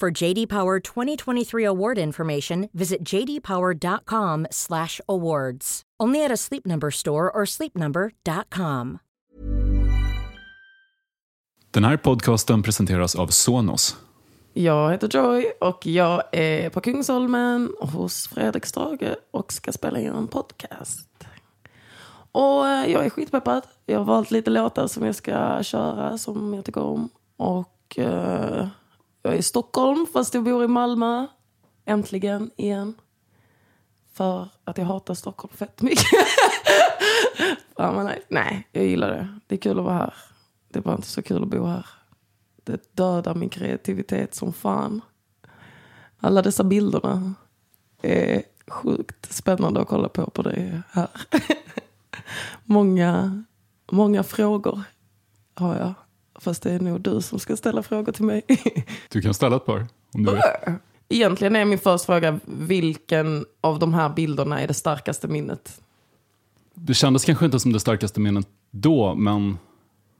For JD Power 2023 award information, visit jdpower.com/awards. Only at a Sleep Number store or sleepnumber.com. Den här podcasten presenteras av Sonos. Jag heter Joy och jag är på Kungsholmen hos Fredrik Strage och ska spela in en podcast. Och eh, jag är skitpeppad. Jag har valt lite låtar som jag ska köra som jag tycker om. Och eh, jag är i Stockholm fast jag bor i Malmö. Äntligen igen. För att jag hatar Stockholm fett mycket. men nej. nej, jag gillar det. Det är kul att vara här. Det är bara inte så kul att bo här. Det dödar min kreativitet som fan. Alla dessa bilderna är sjukt spännande att kolla på på det här. många, många frågor har jag. Fast det är nog du som ska ställa frågor till mig. Du kan ställa ett par om du vill. Egentligen är min första fråga, vilken av de här bilderna är det starkaste minnet? Det kändes kanske inte som det starkaste minnet då, men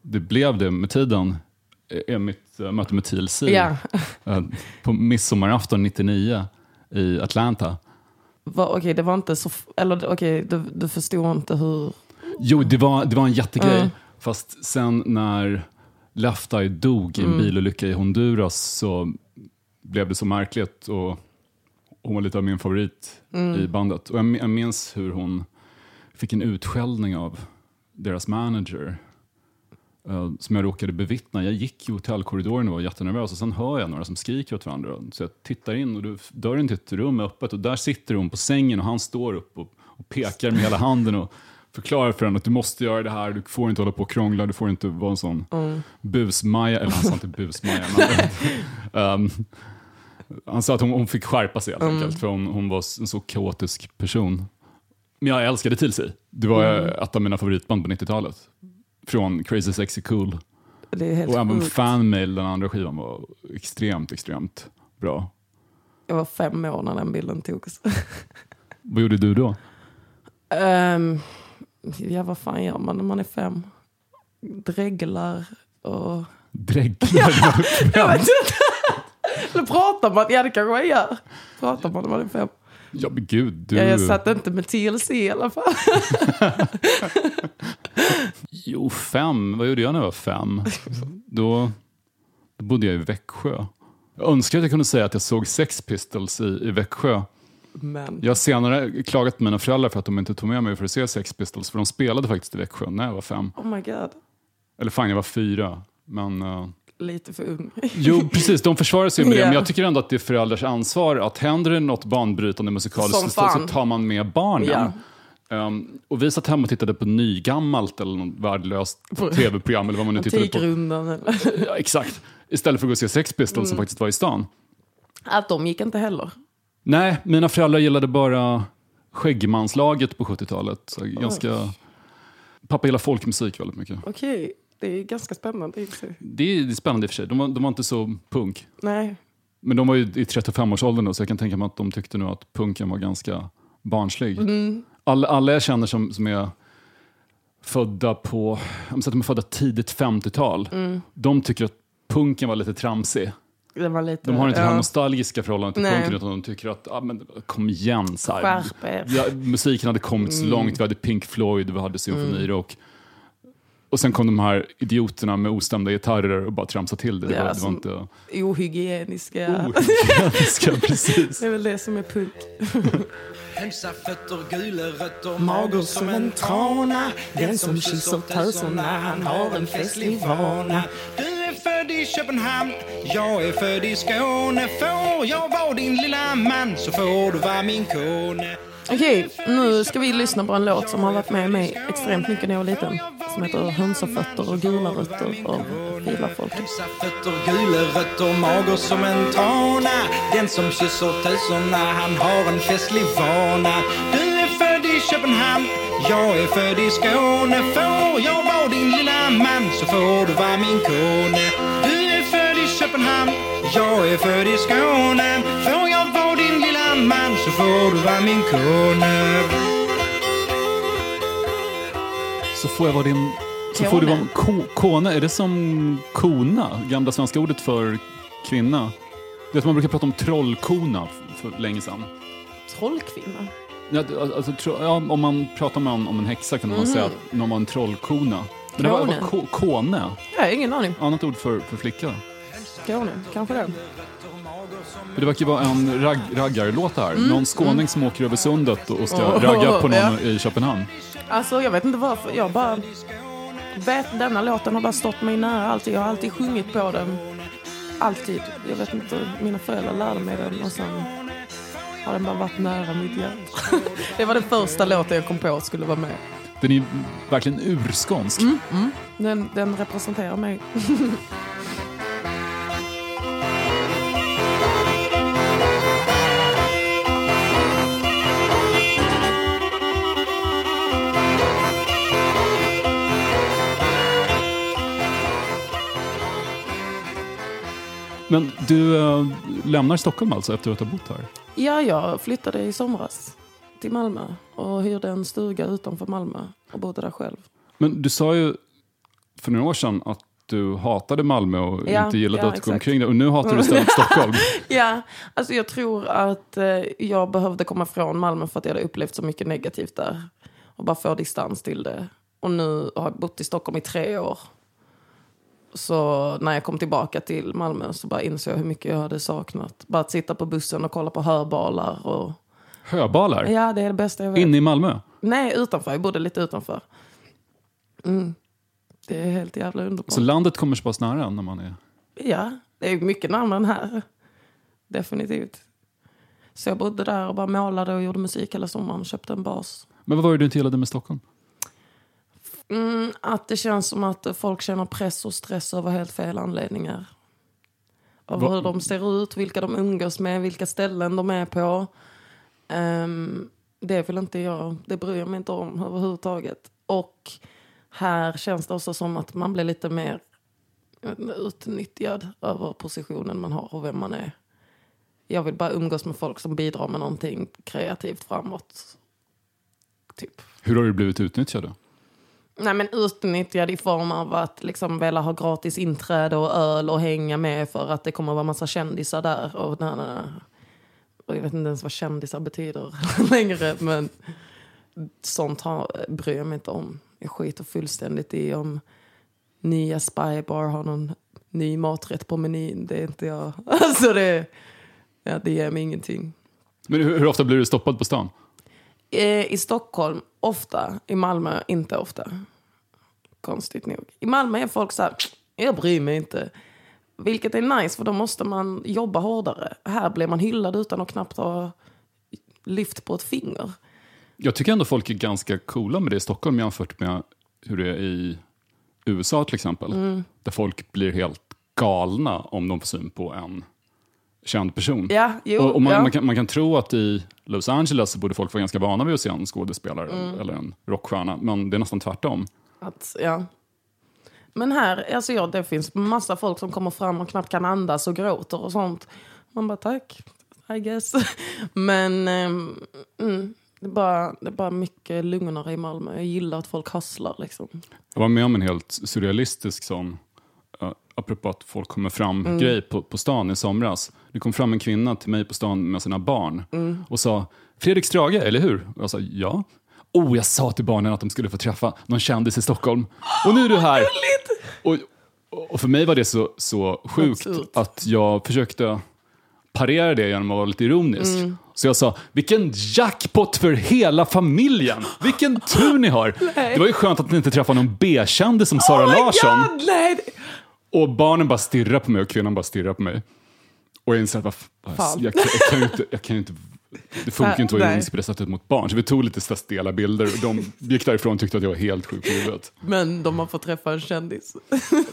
det blev det med tiden. Är mitt äh, möte med TLC äh, på midsommarafton 99 i Atlanta. Va, Okej, det var inte så... Eller okej, du, du förstod inte hur... Jo, det var, det var en jättegrej. Mm. Fast sen när Eye dog i en Mm. bilolycka i Honduras så blev det så märkligt. Och hon var lite av min favorit Mm. i bandet. Och jag, min- jag minns hur hon fick en utskällning av deras manager. eh, som jag råkade bevittna. Jag gick i hotellkorridoren och var jättenervös och sen hör jag några som skriker åt varandra. Så jag tittar in och dörren till ett rum är öppet och där sitter hon på sängen och han står upp och, och pekar med hela handen och förklarar för henne att du måste göra det här, du får inte hålla på och krångla, du får inte vara en sån busmaja, eller han sa inte busmaja, men Ehm, han sa att hon, hon fick skärpa sig helt enkelt, för hon, hon var en så kaotisk person. Men jag älskade TLC. Det var eh, ett av mina favoritband på 90-talet. Från Crazy Sexy Cool. Det är helt Och även. Fanmail, den andra skivan, var extremt, extremt bra. Jag var fem år när den bilden togs. Vad gjorde du då? Um, ja, vad fan gör man när man är fem? Dreglar och... Dreglar? Jag vet inte. Eller pratar man? Ja, det kanske man gör. Pratar man när man är fem? ja men gud, du... Ja, jag satt inte med TLC i alla fall. Jo, fem. Vad gjorde jag när jag var fem? Då, då bodde jag i Växjö. Jag önskar att jag kunde säga att jag såg Sex Pistols i, i Växjö. Men Jag har senare klagat på mina föräldrar för att de inte tog med mig för att se Sex Pistols, för de spelade faktiskt i Växjö när jag var fem. oh my god, Eller fan, jag var fyra. Men, eh, lite för ung. jo, precis, de försvarar sig med det, Ja. men jag tycker ändå att det är föräldrars ansvar att händer det något banbrytande musikaliskt så, tar man med barnen. Ja. Um, och vi satt hemma och tittade på nygammalt eller något värdelöst tv-program eller vad man nu tittade på. Eller- Ja, exakt. Istället för att gå och se Sex Pistols Mm. som faktiskt var i stan. Att de gick inte heller. Nej, mina föräldrar gillade bara Skäggmanslaget på 70-talet. Så ganska... Pappa gillar folkmusik väldigt mycket. Okej, det är ganska spännande. i och för sig. Det är, det är spännande i och för sig. De var, de var inte så punk. Nej, Men de var ju i 35-årsåldern då, så jag kan tänka mig att de tyckte nog att punken var ganska barnslig. Alla, alla jag känner som, som är födda på, jag att de är födda tidigt 50-tal, de tycker att punken var lite tramsig. Det var lite, De har inte det här ja. nostalgiska förhållandet till Nej. punken utan de tycker att, ah, men, kom igen. Så här. Skärp er. Ja, musiken hade kommit så långt, vi hade Pink Floyd, vi hade symfonirock. Och sen kom de här idioterna med ostämda gitarrer och bara tramsade till det. Det, Ja, var, det var inte Ohygieniska. ohygieniska, precis. Det är väl det som är punk. Hälsa fötter, gula rötter, Mager som en trana Den som kysser töserna Han har en festlig vana Du är född i Köpenhamn, jag är född i Skåne Får jag vara din lilla man så får du vara min kone Okej, nu ska vi lyssna på en låt som har varit med mig extremt mycket när jag var liten. Som heter Hönsafötter och gula rötter av Filafolket. Hälsa fötter, gula rötter, mager som en trana Den som kysser töserna, han har en festlig vana Köpenhamn, jag är född i Skåne Får jag vara din lilla man så får du vara min kone Du är född i Köpenhamn, jag är född i Skåne Får jag vara din lilla man så får du vara min kone Så får jag vara din... Så får du vara ko, kone, är det som kona? Gamla svenska ordet för kvinna? Det är att man brukar prata om trollkona för, för länge sedan. Trollkvinna. Ja, alltså, tro, ja, om man pratar med en, om en häxa kan man säga att någon var en trollkona. Men det var, var ko, kone, har ingen aning. annat ord för, för flicka. Skåne, kanske det. Det verkar vara en ragg, raggarlåt här. Någon skåning som åker över sundet och och ska Oh, ragga på någon ja. i Köpenhamn. Alltså jag vet inte varför. Jag bara vet denna låten har bara stått mig nära alltid. Jag har alltid sjungit på den. Alltid. Jag vet inte. Mina föräldrar lärde mig den och sen har den bara varit nära mitt hjärta. Det var den första låten jag kom på skulle vara med. Den är verkligen urskånsk. Den, den representerar mig. Men du äh, lämnar Stockholm alltså efter att ha bott här? Ja, jag flyttade i somras till Malmö och hyrde en stuga utanför Malmö och bodde där själv. Men du sa ju för några år sedan att du hatade Malmö och Ja, inte gillade ja, att gå omkring där. Och nu hatar du istället Stockholm. Ja, alltså jag tror att eh, jag behövde komma från Malmö för att jag hade upplevt så mycket negativt där. Och bara få distans till det. Och nu har jag bott i Stockholm i tre år. Så när jag kom tillbaka till Malmö så bara insåg jag hur mycket jag hade saknat. Bara att sitta på bussen och kolla på hörbalar. Och... Höbalar? Ja, det är det bästa jag vet. Inne i Malmö? Nej, utanför. Jag bodde lite utanför. Mm. Det är helt jävla underbart. Så landet kommer så pass nära när man är... Ja, det är mycket närmare än här. Definitivt. Så jag bodde där och bara målade och gjorde musik hela sommaren. Köpte en bas. Men vad var det du inte gillade med Stockholm? Mm, att det känns som att folk känner press och stress över helt fel anledningar. Över Va- hur de ser ut, vilka de umgås med, vilka ställen de är på. Ehm, det vill inte jag, det bryr jag mig inte om överhuvudtaget. Och här känns det också som att man blir lite mer utnyttjad över positionen man har och vem man är. Jag vill bara umgås med folk som bidrar med någonting kreativt framåt. Typ. Hur har du blivit utnyttjad då? Nej, men utnyttjad i form av att liksom vilja ha gratis inträde och öl och hänga med för att det kommer att vara massa kändisar där. Och, nej, nej, nej. och jag vet inte ens vad kändisar betyder längre. Men sånt har, bryr jag mig inte om. Jag skiter fullständigt i om nya Spybar har någon ny maträtt på menyn. Det är inte jag. Alltså det, ja, det ger mig ingenting. Men hur, hur ofta blir du stoppad på stan? Eh, I Stockholm, ofta. I Malmö, inte ofta. Konstigt nog. I Malmö är folk så här, jag bryr mig inte. Vilket är nice, för då måste man jobba hårdare. Här blir man hyllad utan att knappt ha lyft på ett finger. Jag tycker ändå folk är ganska coola med det i Stockholm jämfört med hur det är i USA till exempel. Mm. Där folk blir helt galna om de får syn på en känd person. Ja, jo, och, och man, ja. man, kan, man kan tro att i Los Angeles så borde folk vara ganska vana vid att se en skådespelare Mm. eller en rockstjärna. Men det är nästan tvärtom. Att, ja. Men här, alltså ja, det finns massa folk som kommer fram och knappt kan andas och gråter och sånt. Man bara tack, I guess. Men ehm, mm, det, är bara, det är bara mycket lugnare i Malmö. Jag gillar att folk hustlar liksom. Jag var med om en helt surrealistisk sån, uh, apropå att folk kommer fram, Mm. grej på, på stan i somras. Det kom fram en kvinna till mig på stan med sina barn Mm. och sa Fredrik Strage, eller hur? Och jag sa ja. Oh, jag sa till barnen att de skulle få träffa någon kändis i Stockholm. Och nu är du här. Och, och för mig var det så, så sjukt Absurt. att jag försökte parera det genom att vara lite ironisk. Mm. Så jag sa, vilken jackpot för hela familjen! Vilken tur ni har! Det var ju skönt att ni inte träffade någon B-kändis som Sara oh my Larsson. God, nej! Och barnen bara stirrar på mig och kvinnan bara stirrar på mig. Och jag inser att Fan. jag, kan- jag kan ju inte, jag kan inte det funkar ju inte att vara ironisk på det sättet mot barn. Så vi tog lite så stela bilder och de gick därifrån och tyckte att jag var helt sjuk i huvudet. Men de har fått träffa en kändis.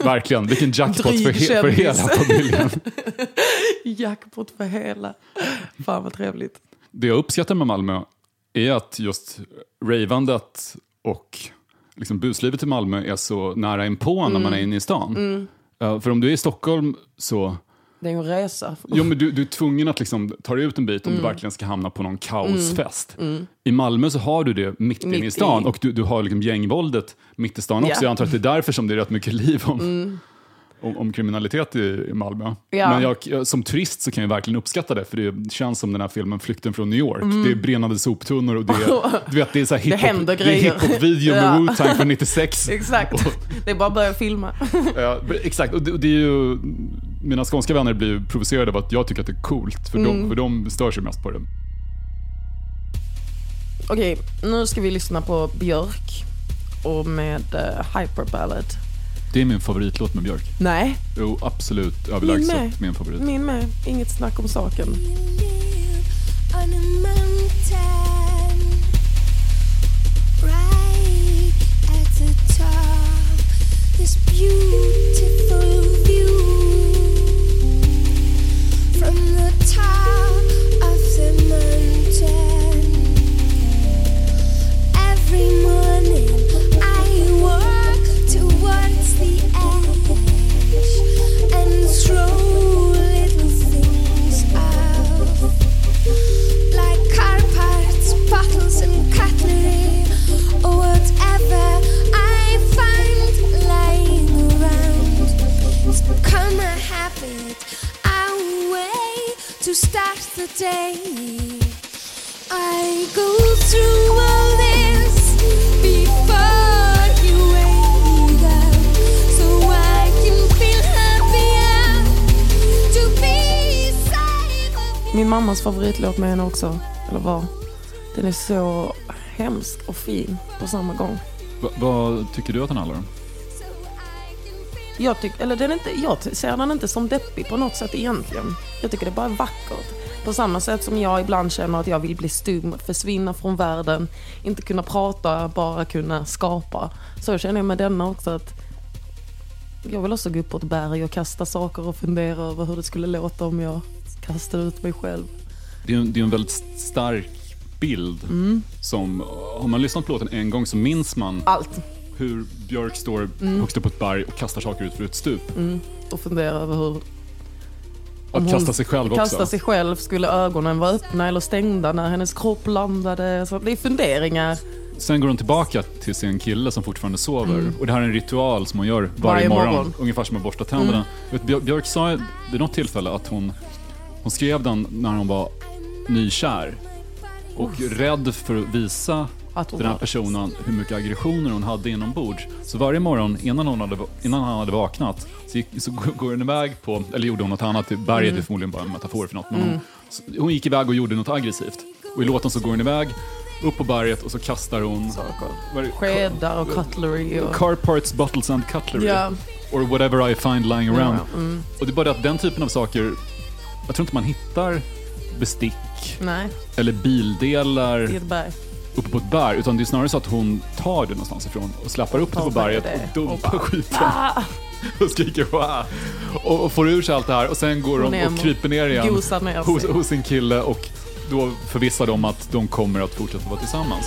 Verkligen, vilken jackpot för, he- för hela familjen. Jackpot för hela. Fan vad trevligt. Det jag uppskattar med Malmö är att just ravandet och liksom buslivet i Malmö är så nära inpå när man är inne i stan. Eh, för om du är i Stockholm så Det är en resa. Jo, men du, du är tvungen att liksom ta dig ut en bit om Mm. du verkligen ska hamna på någon kaosfest. I Malmö så har du det mitt inne i stan i. och du, du har liksom gängvåldet mitt i stan också. Ja. Mm. Jag antar att det är därför som det är rätt mycket liv om, om, om kriminalitet i, i Malmö. Ja. Men jag, som turist så kan jag verkligen uppskatta det för det känns som den här filmen Flykten från New York. Det är brinnande soptunnor och det du vet, det är så här hiphop, Mm. händer det är hiphop-video med Ja. Wu-Tang från 96. Exakt. Det är bara att börja filma. Ja, exakt, och det, och det är ju, mina skånska vänner blir provocerade av att jag tycker att det är coolt, för, Mm. de, för de stör sig mest på det. Okej, nu ska vi lyssna på Björk och med uh, Hyperballad. Det är min favoritlåt med Björk. Nej, Jo, absolut min överlägset med. min favorit. Min med. Inget snack om saken. this beautiful day. I go through all this before you wake up, so I can feel happier to be safe of you. Min mammas favoritlåt med henne också. Eller var. Den är så hemsk och fin på samma gång. Va, vad tycker du att den handlar om? Jag, tyck, eller den är inte, jag ser den inte som deppig på något sätt egentligen. Jag tycker det är bara vackert. På samma sätt som jag ibland känner att jag vill bli stum, försvinna från världen, inte kunna prata, bara kunna skapa. Så känner jag med denna också att jag vill också gå upp på ett berg och kasta saker och fundera över hur det skulle låta om jag kastade ut mig själv. Det är, en- det är en väldigt stark bild. Mm. Som, har man lyssnat på låten en gång så minns man Allt. hur Björk står Mm. högst upp på ett berg och kastar saker ut för ett stup. Och fundera över hur Att hon kasta sig själv kasta också. sig själv, skulle ögonen vara öppna eller stängda när hennes kropp landade? Så det är funderingar. Sen går hon tillbaka till sin kille som fortfarande sover. Och det här är en ritual som hon gör varje, Mm. Varje morgon. morgon. Mm. Ungefär som att borsta tänderna. Björ- Björk sa vid något tillfälle att hon, hon skrev den när hon var nykär. Och rädd för att visa Att hon den här personen hur mycket aggressioner hon hade inombords. Så varje morgon innan, hon hade, innan han hade vaknat så, gick, så går- hon iväg på, eller gjorde hon något annat, berget Mm. är förmodligen bara en metafor för något. Men hon, så, hon gick iväg och gjorde något aggressivt. Och i låten så går hon iväg, upp på berget och så kastar hon? Skedar och cutlery. Och... car parts, bottles and cutlery. Ja. Or whatever I find lying around. Ja, mm. Och det är bara det att den typen av saker, jag tror inte man hittar bestick Nej, eller bildelar det är ett berg. Uppe på ett berg, utan det är snarare så att hon tar det någonstans ifrån och släpar upp det på berget och dumpar skiten. Ah! Och skriker Wah! och, och får ur sig allt det här och sen går Går de och kryper ner igen hos, hos sin kille och då förvissar de att de kommer att fortsätta vara tillsammans.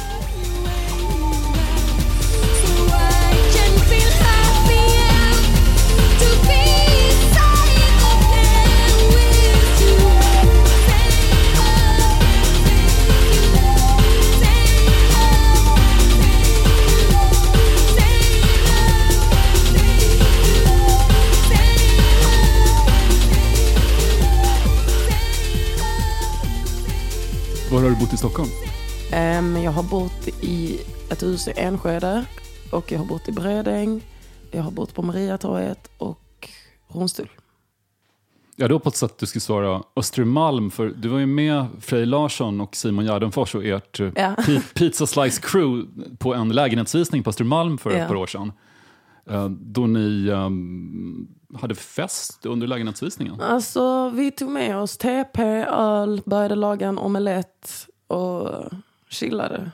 Var har du bott i Stockholm? Ehm, jag har bott i ett hus i Enskede och jag har bott i Bredäng. Jag har bott på Mariatorget och Hornstull. Jag hade hoppats att du skulle svara Östermalm, för du var ju med Frej Larsson och Simon Gärdenfors och ert eh, Ja. pi- Pizza Slice Crew på en lägenhetsvisning på Östermalm för Ja. ett par år sedan. Eh, Då ni ehm, hade fest under lägenhetsvisningen. Alltså, vi tog med oss TP, öl, började laga en omelett och chillade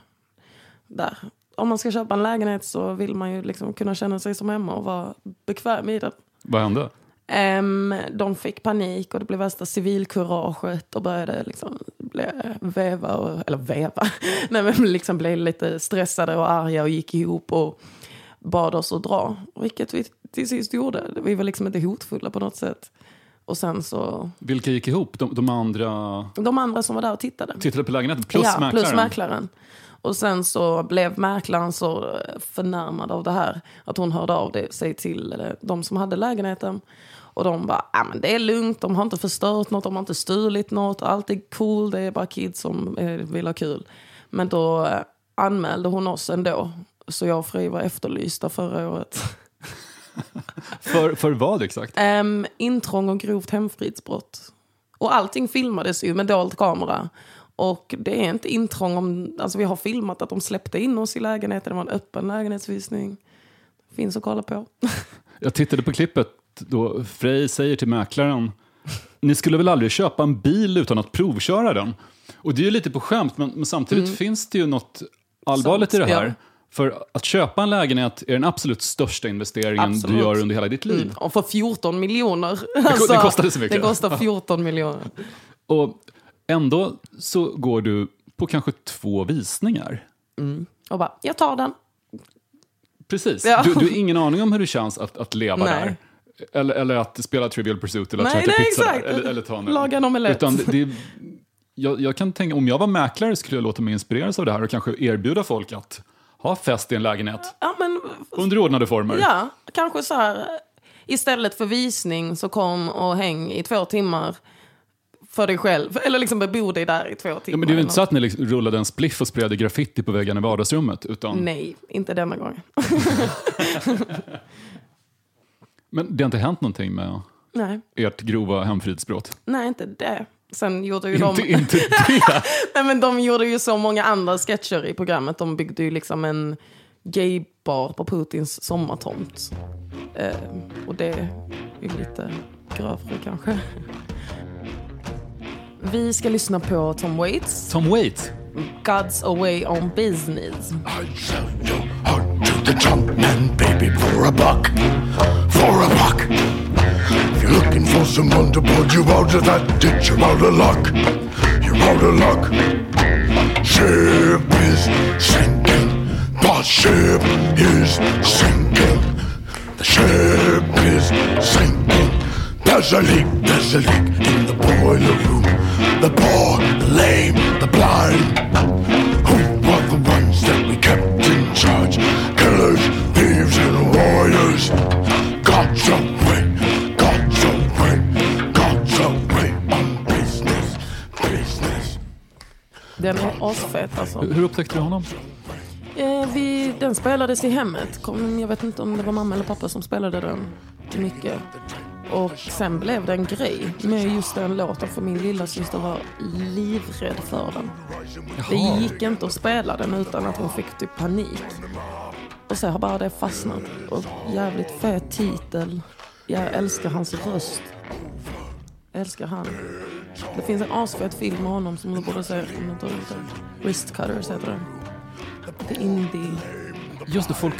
där. Om man ska köpa en lägenhet så vill man ju liksom kunna känna sig som hemma och vara bekväm i det. Vad hände? Ehm, de fick panik och det blev värsta civilkuraget och började liksom bli, veva, och, eller veva, nej men liksom blev lite stressade och arga och gick ihop och bad oss att dra. Vilket vi till sist gjorde. Vi var liksom inte hotfulla på något sätt. Och sen så, Vilka gick ihop? De, de andra de andra som var där och tittade. tittade på lägenheten plus ja, mäklaren? plus mäklaren. Och sen så blev mäklaren så förnärmad av det här att hon hörde av det, sig till eh, de som hade lägenheten. Och de bara, ah, men det är lugnt, de har inte förstört något, de har inte stulit något, allt är cool, det är bara kids som eh, vill ha kul. Men då eh, anmälde hon oss ändå, så jag och Frej var efterlysta förra året. För, för vad exakt? Um, intrång och grovt hemfridsbrott. Och allting filmades ju med dold kamera. Och det är inte intrång om... Alltså vi har filmat att de släppte in oss i lägenheten. Det var en öppen lägenhetsvisning. Finns att kolla på. Jag tittade på klippet då Frej säger till mäklaren ni skulle väl aldrig köpa en bil utan att provköra den? Och det är ju lite på skämt, men, men samtidigt finns det ju något allvarligt i det här. Mm. ja. För att köpa en lägenhet är den absolut största investeringen Absolut. du gör under hela ditt liv. Mm. Och för 14 miljoner. det kostade så mycket. Det kostar 14 miljoner. Och ändå så går du på kanske två visningar. Och bara, jag tar den. Precis. Ja. Du, du har ingen aning om hur det känns att, att leva Nej. där. Eller, eller att spela Trivial Pursuit eller att käka pizza exakt. där. Eller, eller ta en. Laga en omelett. Utan det, det, jag, jag kan tänka, om jag var mäklare skulle jag låta mig inspireras av det här och kanske erbjuda folk att ha fest i en lägenhet Ja, men under ordnade former. Ja, kanske så här. Istället för visning så kom och häng i två timmar för dig själv. Eller liksom bebo dig där i två timmar. Ja, men det är ju inte så att ni liksom rullade en spliff och spred graffiti på väggarna i vardagsrummet. Utan. Nej, inte denna gången. Men det har inte hänt någonting med Nej, ert grova hemfridsbrott? nej inte det. Sen gjorde ju de... Inte, inte det! Nej, men de gjorde ju så många andra sketcher i programmet. De byggde ju liksom en gaybar på Putins sommartomt. Eh, och det är ju lite grövre kanske. Vi ska lyssna på Tom Waits, Tom Waits. God's Away on Business. I'd sell your heart to the Trump man, baby, for a buck. For a buck. For someone to pull you out of that ditch, you're out of luck. You're out of luck. Ship is sinking. The ship is sinking. The ship is sinking. There's a leak, there's a leak in the boiler room. The poor, the lame, the blind. Who were the ones that we kept in charge? Killers, thieves, and warriors. God's Den är asfet alltså. Hur upptäckte du honom? Eh, vi, den spelades i hemmet. Kom, jag vet inte om det var mamma eller pappa som spelade den mycket. Och sen blev det en grej med just den låten för min lilla syster var livrädd för den. Det gick inte att spela den utan att hon fick typ panik. Och så har bara det fastnat. Och jävligt fet titel. Jag älskar hans röst. Jag älskar han. Det finns en asfet film med honom som du borde se om du inte har gjort det. Wrist Cutters heter den. Är indie. Just det, folk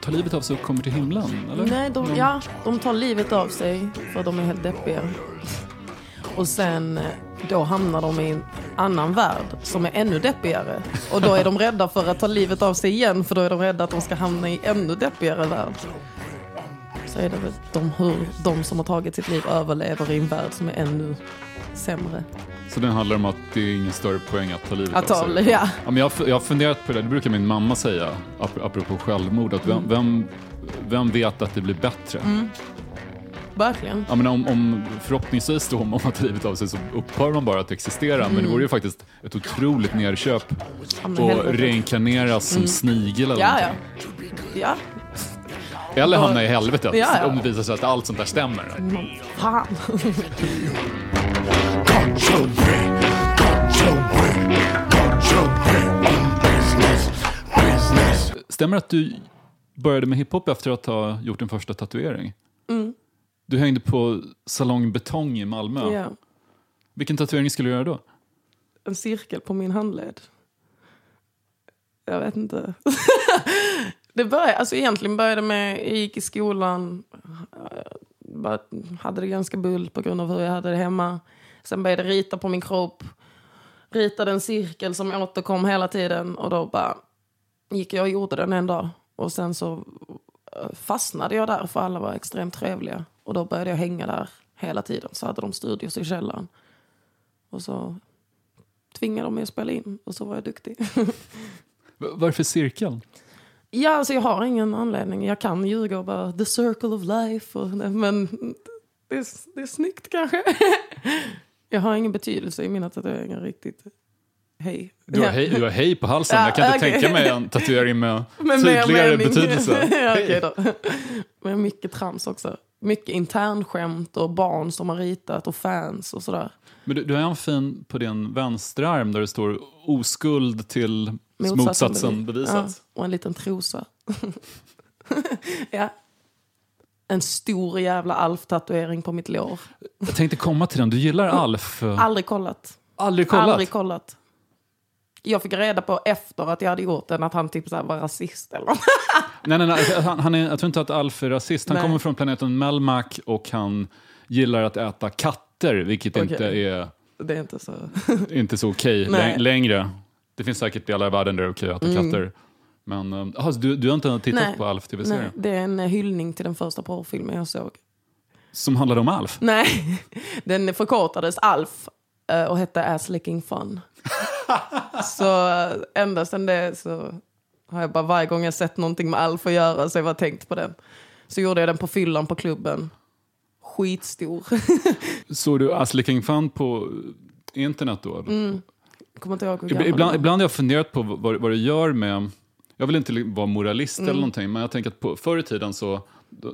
tar livet av sig och kommer till himlen, eller? Nej, de, ja, de tar livet av sig för de är helt deppiga. Och sen eh, då hamnar de i en annan värld som är ännu deppigare. Och då är de rädda för att ta livet av sig igen för då är de rädda att de ska hamna i ännu deppigare värld. Så är det väl de, hur de som har tagit sitt liv överlever i en värld som är ännu sämre. Så den handlar om att det är ingen större poäng att ta livet Att av sig? ja. Ja, men jag, jag har funderat på det, det brukar min mamma säga, ap- apropå självmord, att Mm. vem, vem, vem vet att det blir bättre? verkligen. Ja, men om, om förhoppningsvis då, om man tar livet av sig så upphör man bara att existera. Men det vore ju faktiskt ett otroligt nerköp Ja, helvete. reinkarneras som snigel eller Ja, ja. någonting. Ja, Eller hamna i helvetet Ja, ja. om det visar sig att allt sånt där stämmer. fan. Stämmer det att du började med hiphop efter att ha gjort din första tatuering? Du hängde på Salong Betong i Malmö. Ja. Vilken tatuering skulle du göra då? En cirkel på min handled. Jag vet inte. det började, alltså egentligen började med, jag gick i skolan, eh, bara hade det ganska bull på grund av hur jag hade det hemma. Sen började jag rita på min kropp. Ritade en cirkel som återkom hela tiden och då bara gick jag och gjorde den en dag. Och sen så eh, fastnade jag där för alla var extremt trevliga. Och då började jag hänga där hela tiden. Så hade de studios i källaren. Och så tvingade de mig att spela in och så var jag duktig. Varför cirkeln? Ja, alltså jag har ingen anledning. Jag kan ljuga och bara the circle of life. Och, men det är, det är snyggt kanske. jag har ingen betydelse i mina tatueringar riktigt. Hej. Du har, hej, du har hej på halsen. Ja, jag kan inte okej. tänka mig en tatuering med, Med tydligare mening. betydelse. ja, okej då. Men mycket trams också. Mycket internskämt och barn som har ritat och fans och sådär. Men du, du har en fin på din vänstra arm där det står oskuld till motsatsen, motsatsen bevisat. Ja, och en liten trosa. ja. En stor jävla Alf-tatuering på mitt lår. Jag tänkte komma till den. Du gillar Alf. Aldrig kollat. Aldrig kollat? Aldrig kollat. Jag fick reda på efter att jag hade gjort den att han typ så var rasist eller något. Nej, nej, nej. Han, han är, jag tror inte att Alf är rasist. Han Nej. kommer från planeten Melmac och han gillar att äta katter, vilket Okej. inte är Det är inte så... inte så okej Nej. lä- längre. Det finns säkert delar i världen där det är okej att äta katter. Men eh, aha, du, du har inte tittat Nej. på Alf Nej, tv-serien? det är en hyllning till den första porrfilmen jag såg. Som handlade om Alf? Nej, den förkortades Alf eh, och hette Ass Licking Fun. så eh, ända sedan det så har jag bara varje gång jag sett någonting med Alf att göra så har jag bara tänkt på den. Så gjorde jag den på fyllan på klubben. Skitstor. Såg du Ass Licking Fun på internet då? Mm. Kommer inte ihåg Ibland, ibland, har jag funderat på vad, vad det gör med... Jag vill inte vara moralist Mm. eller någonting, men jag tänker att på, förr i tiden så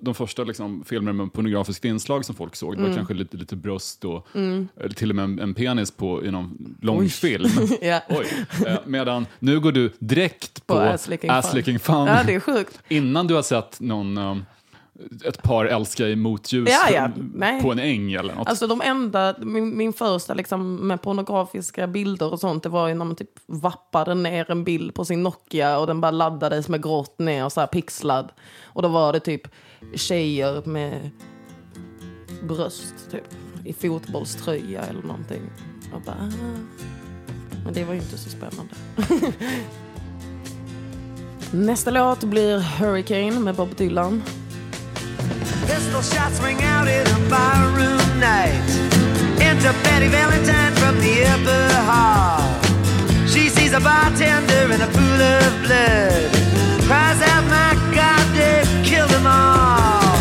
de första liksom, filmer med pornografiskt inslag som folk såg, det Mm. var kanske lite, lite bröst och eller till och med en, en penis på, i någon långfilm. Oj. Eh, Medan nu går du direkt på, På Ass Licking Fun. Ass Licking Fun Ja, innan du har sett någon, eh, ett par älska i motljus Ja, ja. På en äng eller något. Alltså de enda, min, min första liksom med pornografiska bilder och sånt, det var ju när man typ vappade ner en bild på sin Nokia och den bara laddades med grått ner, så här pixlad. Och då var det typ tjejer med bröst typ, i fotbollströja eller någonting. Och bara, ah. Men det var ju inte så spännande. Nästa låt blir Hurricane med Bob Dylan. Pistol shots ring out in a barroom night. Enter Betty Valentine from the upper hall. She sees a bartender in a pool of blood. Cries out, my God, they've killed them all.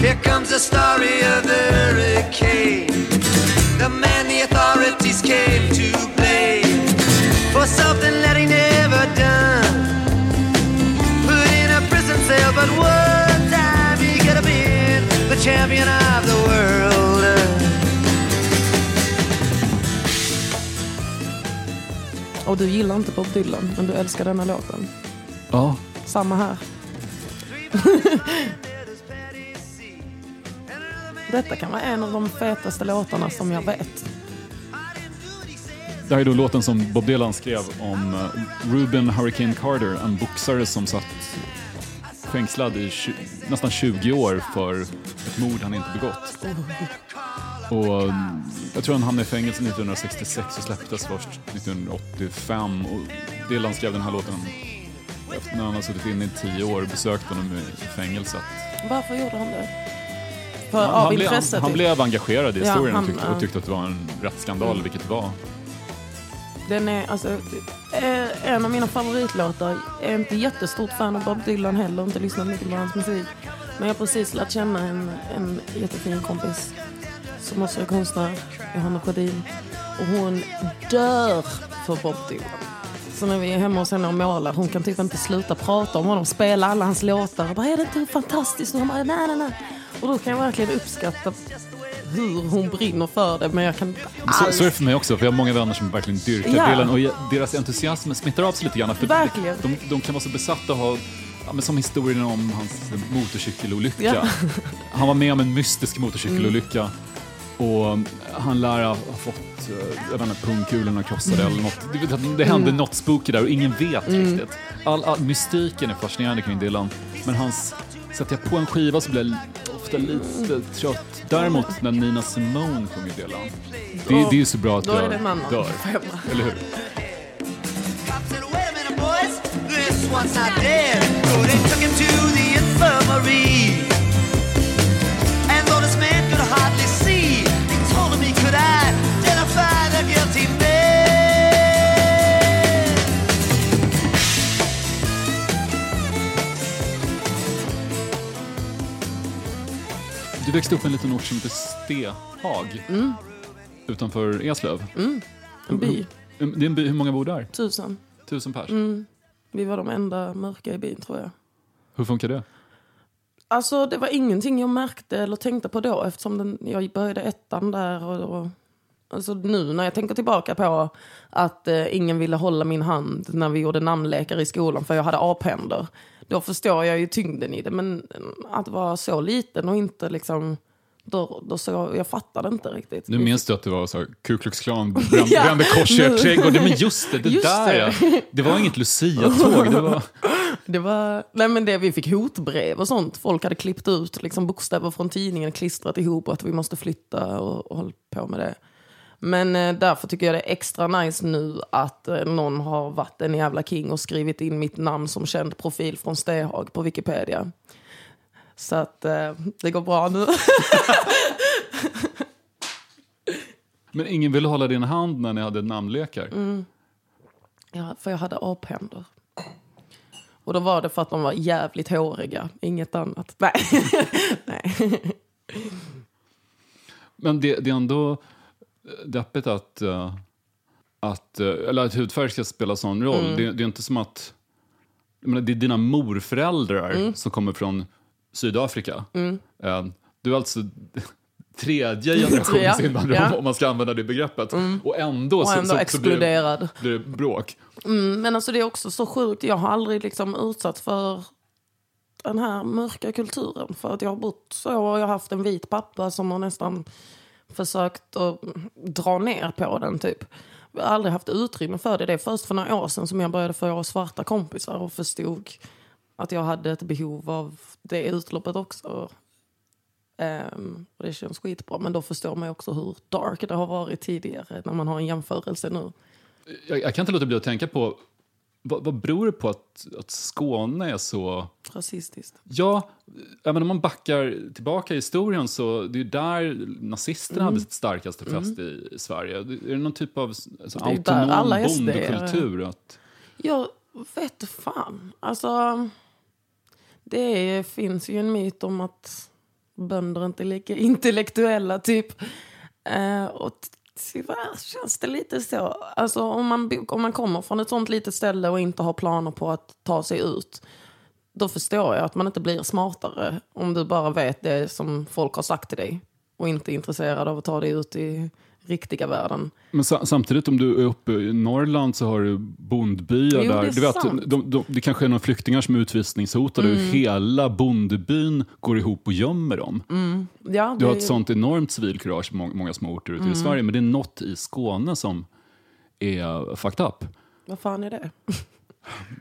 Here comes the story of the hurricane. The man the authorities came to blame for something that he never done put in a prison cell, but one champion of the world. Och du gillar inte Bob Dylan, men du älskar denna låten. ja. Samma här. Detta kan vara en av de fetaste låtarna som jag vet. Det här är då låten som Bob Dylan skrev om eh, Ruben Hurricane Carter, en boxare som satt fängslad i nästan 20 år för ett mord han inte begått. Och mm, jag tror han hamnade i fängelse 1966 och släpptes först 1985. Och Dylan skrev den här låten efter när han har suttit inne i 10 år och besökt honom i fängelset. Varför gjorde han det? För, Han, han, blev, han, han typ. blev engagerad i Ja, historien han- och, tyckte, ja. och tyckte att det var en rättsskandal, vilket det var. Den är alltså, eh, en av mina favoritlåtar. Jag är inte jättestort fan av Bob Dylan heller, inte lyssnat mycket på hans musik. Men jag har precis lärt känna en, en jättefin kompis som också är konstnär, Johanna Sjödin. Och hon dör för Bob Dylan. Så när vi är hemma hos henne och målar, hon kan typ inte sluta prata om honom, spela alla hans låtar. Och bara, är det inte fantastiskt? Och hon bara, nej, nej, nej. Och då kan jag verkligen uppskatta hur hon brinner för det, men jag kan inte Så, så är det för mig också, för jag har många vänner som verkligen dyrkar Ja. Dylan och jag- deras entusiasm smittar av sig lite grann. För Verkligen. De, de kan vara så besatta ha, ja, men som historien om hans motorcykelolycka. Ja. Han var med om en mystisk motorcykelolycka och han lär ha fått, eh, jag vet inte, pungkulorna krossade eller något. Det, det, hände något spooky där och ingen vet riktigt. All, all, mystiken är fascinerande kring Dylan, men hans Sätter jag på en skiva så blir jag ofta lite trött. Däremot när Nina Simone sjunger Dylan, det, det är ju så bra att Då är jag det annan dör. Eller hur? Cop said, wait a minute, boys, this one's not dead. So they took him to the växte upp i en liten ort som heter Stehag Mm. utanför Eslöv. En by, Det är en by, hur många bor där? tusen. Tusen pers. Mm. Vi var de enda mörka i byn tror jag. Hur funkar det? Alltså det var ingenting jag märkte eller tänkte på då eftersom den, jag började ettan där. Och, och, alltså nu när jag tänker tillbaka på att eh, ingen ville hålla min hand när vi gjorde namnlekar i skolan för jag hade aphänder. Då förstår jag ju tyngden i det. Men att vara så liten och inte liksom... Då, då så, jag fattade inte riktigt. Nu minns du att det var så här, Ku Klux Klan brände, Ja, brände kors i er trädgård. Men just det, det Just där det. ja. Det var inget Lucia-tåg. Det var... Det var, nej men det, vi fick hotbrev och sånt. Folk hade klippt ut liksom bokstäver från tidningen, klistrat ihop att vi måste flytta och, och hållit på med det. Men eh, därför tycker jag det är extra nice nu att eh, någon har varit en jävla king och skrivit in mitt namn som känd profil från Stehag på Wikipedia. Så att eh, det går bra nu. Men ingen ville hålla din hand när ni hade namnlekar. Mm. ja, för jag hade aphänder. Och då var det för att de var jävligt håriga, inget annat. Nej. nej. Men det, det är ändå deppigt att, eh, att, eh, eller att hudfärg ska spela sån roll. Mm. Det, det är inte som att... Menar, det är dina morföräldrar Mm. som kommer från Sydafrika. Eh, Du är alltså tredje generationens invandrare, ja. Mm. om man ska använda det begreppet. Och ändå, Och så, ändå så, så exkluderad. blir, det- blir det bråk. Mm, men alltså det är också så sjukt. Jag har aldrig liksom utsatts för den här mörka kulturen. För att jag har bott så och jag har haft en vit pappa som har nästan försökt att dra ner på den typ. Jag har aldrig haft utrymme för det. Det är först för några år sedan som jag började få svarta kompisar och förstod att jag hade ett behov av det utloppet också. Um, och det känns skitbra. Men då förstår man också hur dark det har varit tidigare när man har en jämförelse nu. Jag, jag kan inte låta bli att tänka på, vad, vad beror det på att, att Skåne är så... Rasistiskt. Ja, även om man backar tillbaka i historien så det är där nazisterna Mm. hade sitt starkaste fäste i, i Sverige. Är det någon typ av alltså, autonom bondekultur? Att, Jag vet fan. Alltså, det är, finns ju en myt om att bönder inte är lika intellektuella, typ. Eh, och tyvärr känns det lite så. Alltså, om, man, om man kommer från ett sånt litet ställe och inte har planer på att ta sig ut då förstår jag att man inte blir smartare om du bara vet det som folk har sagt till dig och inte är intresserad av att ta dig ut i riktiga världen. men sa, samtidigt om du är uppe i Norrland så har du bondbyar Jo, där. det är du vet, sant. de, de, det kanske är några flyktingar som är utvisningshotade Mm. och hela bondebyn går ihop och gömmer dem. Ja, Du har ett sånt enormt civilkurage må- många små orter ute Mm. i Sverige, men det är något i Skåne som är fucked up. Vad fan är det?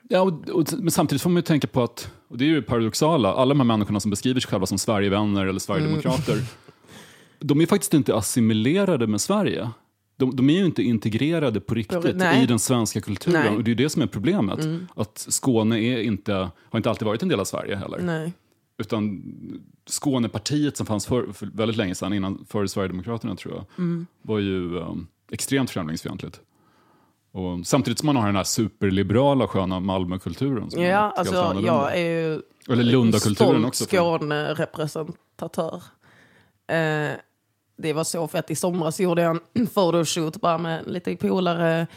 Ja, och, och, men samtidigt får man ju tänka på att, och det är ju paradoxala, alla de här människorna som beskriver sig själva som Sverigevänner eller Sverigedemokrater, Mm. de är faktiskt inte assimilerade med Sverige. De, de är ju inte integrerade på riktigt Nej. i den svenska kulturen. Nej. Och det är det som är problemet. Mm. Att Skåne är inte, har inte alltid varit en del av Sverige heller. Nej. Utan Skånepartiet som fanns för, för väldigt länge sedan, innan, före Sverigedemokraterna tror jag, Mm. var ju um, extremt främlingsfientligt. Och samtidigt som man har den här superliberala sköna Malmökulturen. som Ja, alltså annorlunda. jag är ju Eller Lundakulturen också. Skåne-representatör. Eh, det var så fett. I somras gjorde jag en photoshoot bara med lite polare.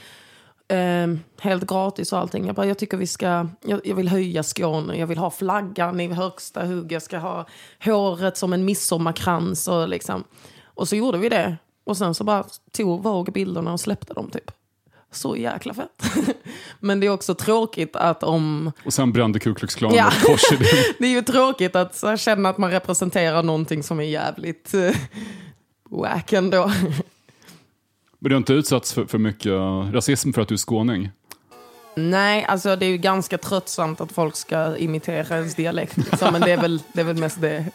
Eh, helt gratis och allting. Jag, bara, jag tycker vi ska, jag, jag vill höja Skåne. Jag vill ha flaggan i högsta hugg. Jag ska ha håret som en midsommarkrans. Och, liksom. och så gjorde vi det. Och sen så bara tog Vogue bilderna och släppte dem typ. Så jäkla fett. Men det är också tråkigt att om Och sen brände Ku Klux Klan Ja. kors i det. det är ju tråkigt att så här känna att man representerar någonting som är jävligt uh, wack ändå. Men du har inte utsatts för, för mycket rasism för att du är skåning? Nej, alltså det är ju ganska tröttsamt att folk ska imitera ens dialekt. Liksom, men det är, väl, det är väl mest det.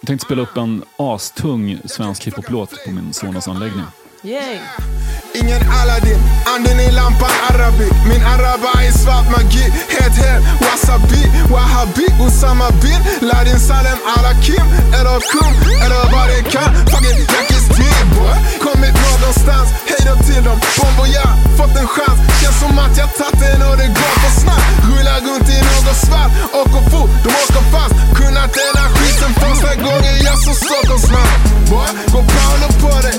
Jag tänkte spela upp en astung svensk hiphop-låt på min Sonos anläggning. Yay! Ingen Aladdin, anden i lampan arabi. Min araba är svart magi, het hel Wasabi, wahabi, Osama bin Laden Salem Alakim Eller kum, eller vad det kan Fucking it, team boy. Kommit någonstans, hej då till dem. Bombo ja, fått en chans. Känns som att jag tagit den och det går för snabbt. Rullar runt i något svart, åker fort, de åker fast. Kunnat denna skiten första gången jag såg stocker Boy, går Paolo på dig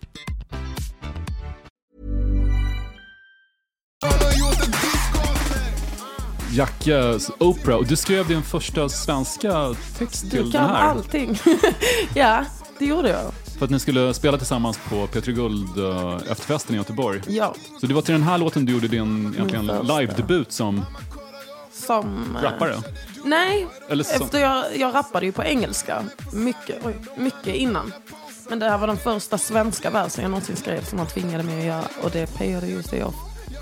Jackas Oprah, och du skrev din första svenska text till Du den kan här. allting. ja, det gjorde jag. För att ni skulle spela tillsammans på Petri Guld uh, efterfesten i Göteborg. Ja, Så det var till den här låten du gjorde din egentligen live-debut som som... eh, rappare? Nej, Eller som- efter jag, jag rappade ju på engelska mycket, oj, mycket innan. Men det här var den första svenska versen jag någonsin skrev som han tvingade mig att göra. Och det payade ju sig off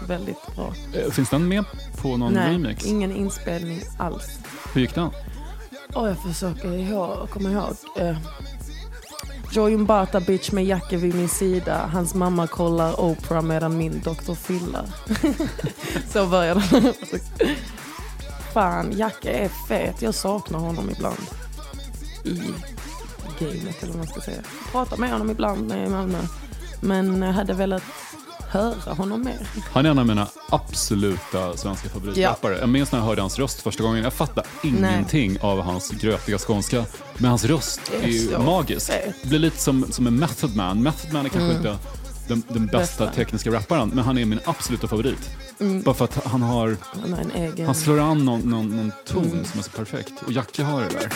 väldigt bra. Eh, Finns den med på någon Nej, remix? ingen inspelning alls. Hur gick den? Och jag försöker ihåg, komma ihåg. Eh, Joy Mbata bitch med Jacke vid min sida. Hans mamma kollar Oprah medan min doktor fillar. Så börjar den. Fan, Jacke är fet. Jag saknar honom ibland. I gamet eller vad man ska säga. Pratar med honom ibland när jag är i Malmö. Men jag hade velat höra honom mer. Han är en av mina absoluta svenska favoritrappare. Jag minns när jag hörde hans röst första gången. Jag fattade ingenting av hans grötiga skånska. Men hans röst är är ju magisk. Det blir lite som, som en Method Man. Method Man är kanske Mm. inte den, den bästa Bästa. tekniska rapparen, men han är min absoluta favorit. Mm. Bara för att han har, Han har en egen... han slår an någon, någon, någon ton Mm. som är så perfekt. Och Jacke har det där.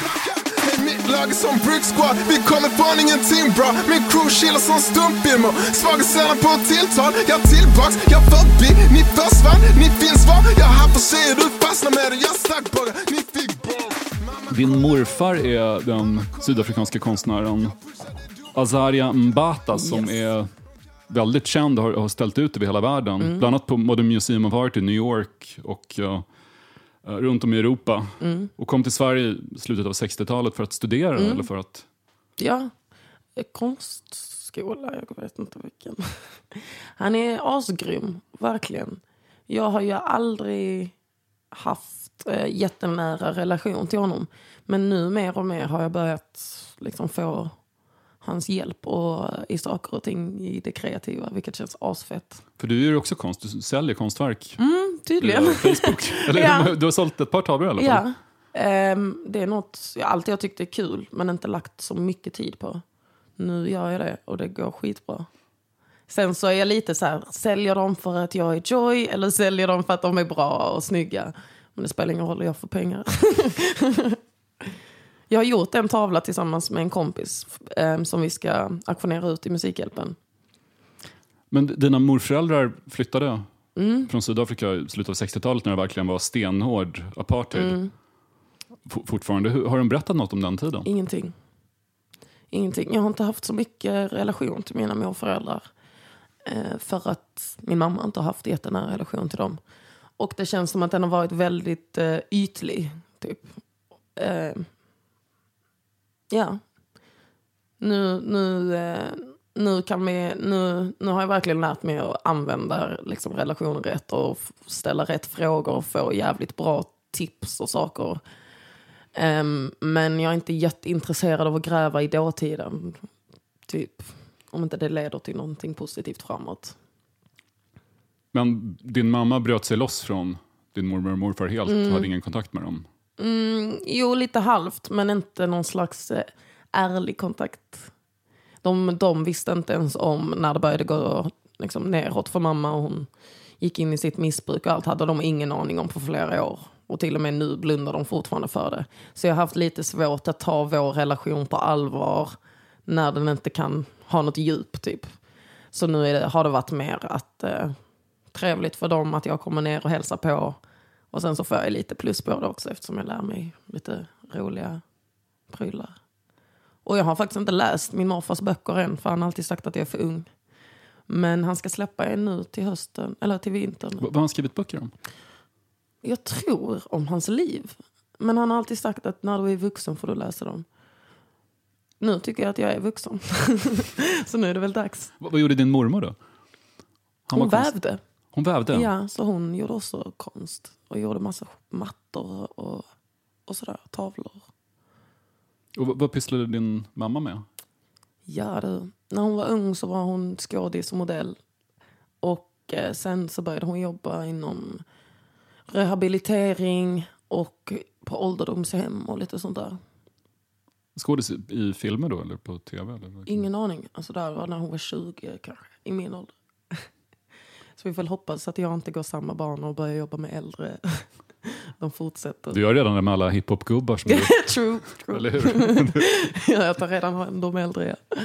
Hej, mitt lag är som Brick Squad, vi kommer från ingenting bra. Min crew chillar som stumpfilmer Svaga sällan på tilltal. Jag tillbaks, jag förbi. Ni försvann, ni finns var Jag här för sig, du fastnar med det. Jag stack bara, ni fick boll Din morfar är den sydafrikanska konstnären Azaria Mbata som är väldigt känd och har, har ställt ut över hela världen. Mm. Bland annat på Modern Museum of Art i New York och uh, runt om i Europa. Mm. Och kom till Sverige i slutet av 60-talet för att studera Mm. eller för att... Ja, eh, konstskola, jag vet inte vilken. Han är asgrym, verkligen. Jag har ju aldrig haft eh, jättenära relation till honom. Men nu mer och mer har jag börjat liksom få hans hjälp och, i saker och ting i det kreativa, vilket känns asfett. För du gör ju också konst, du säljer konstverk. Mm, tydligen. Facebook. Eller, Ja. Du har sålt ett par tavlor i alla fall. Ja. Ehm, det är något jag alltid har tyckt är kul, men inte lagt så mycket tid på. Nu gör jag det och det går skitbra. Sen så är jag lite så här, säljer de för att jag är Joy eller säljer de för att de är bra och snygga? Men det spelar ingen roll, jag får pengar. jag har gjort en tavla tillsammans med en kompis ehm, som vi ska auktionera ut i Musikhjälpen. Men dina morföräldrar flyttade Mm. från Sydafrika i slutet av 60-talet när det verkligen var stenhård apartheid. Mm. Fortfarande. Har de berättat något om den tiden? Ingenting. Ingenting. Jag har inte haft så mycket relation till mina morföräldrar. Eh, för att min mamma inte har haft jättenära relation till dem. Och det känns som att den har varit väldigt eh, ytlig. Typ. Eh, ja. Nu, nu, nu, kan vi, nu, nu har jag verkligen lärt mig att använda liksom, relationer rätt och ställa rätt frågor och få jävligt bra tips och saker. Ehm, men jag är inte jätteintresserad av att gräva i dåtiden. Typ. Om inte det leder till någonting positivt framåt. Men din mamma bröt sig loss från din mormor och morfar helt, Mm. hade ingen kontakt med dem. Mm, jo, lite halvt, men inte någon slags eh, ärlig kontakt. De, de visste inte ens om när det började gå liksom, neråt för mamma och hon gick in i sitt missbruk och allt hade de ingen aning om på flera år. Och till och med nu blundar de fortfarande för det. Så jag har haft lite svårt att ta vår relation på allvar när den inte kan ha något djup typ. Så nu är det, har det varit mer att eh, trevligt för dem att jag kommer ner och hälsar på. Och sen så får jag lite plus på det också eftersom jag lär mig lite roliga prylar. Och jag har faktiskt inte läst min morfars böcker än för han har alltid sagt att jag är för ung. Men han ska släppa en nu till hösten, eller till vintern. Vad har han skrivit böcker om? Jag tror om hans liv. Men han har alltid sagt att när du är vuxen får du läsa dem. Nu tycker jag att jag är vuxen. så nu är det väl dags. V- vad gjorde din mormor då? Han Hon konst- vävde. Hon vävde? Ja, så hon gjorde också konst. Och gjorde massa mattor och, och sådär, tavlor. Och vad, pysslade din mamma med? Ja du, när hon var ung så var hon skådis och modell. Och eh, sen så började hon jobba inom rehabilitering och på ålderdomshem och lite sånt där. Skådis i, i filmer då, eller på tv? Eller? Ingen aning. Alltså där var när hon var 20 kanske, i min ålder. Så vi får hoppas att jag inte går samma bana och börjar jobba med äldre. De fortsätter. Du gör redan det med alla hiphop-gubbar som true, true. Eller hur? ja, jag tar redan hand om äldre. Ja.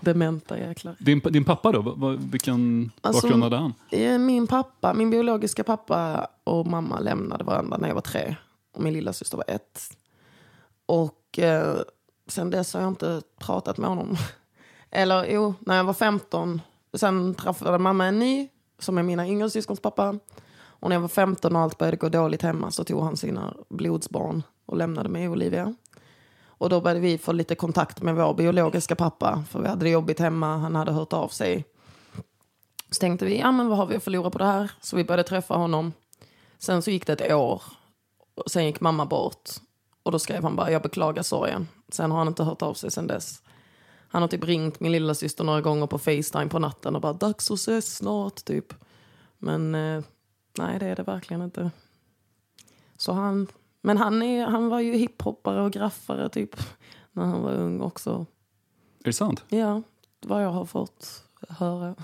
Dementa jäklar. Din, din pappa då? Vilken Alltså, bakgrund hade han? Eh, Min pappa, min biologiska pappa och mamma lämnade varandra när jag var tre. Och min lilla syster var ett. Och eh, sen dess har jag inte pratat med honom. Eller jo, när jag var 15. Sen träffade mamma en ny, som är mina yngre syskons pappa. Och när jag var 15 och allt började gå dåligt hemma så tog han sina blodsbarn och lämnade mig och Olivia. Och då började vi få lite kontakt med vår biologiska pappa. För vi hade det jobbigt hemma, han hade hört av sig. Så tänkte vi, ja men vad har vi att förlora på det här? Så vi började träffa honom. Sen så gick det ett år. Och sen gick mamma bort. Och då skrev han bara, jag beklagar sorgen. Sen har han inte hört av sig sen dess. Han har typ ringt min lilla syster några gånger på Facetime på natten och bara, dags att ses snart typ. Men eh, nej, det är det verkligen inte. Så han, men han, är, han var ju hiphoppare och graffare typ. När han var ung också. Är det sant? Ja, vad jag har fått höra.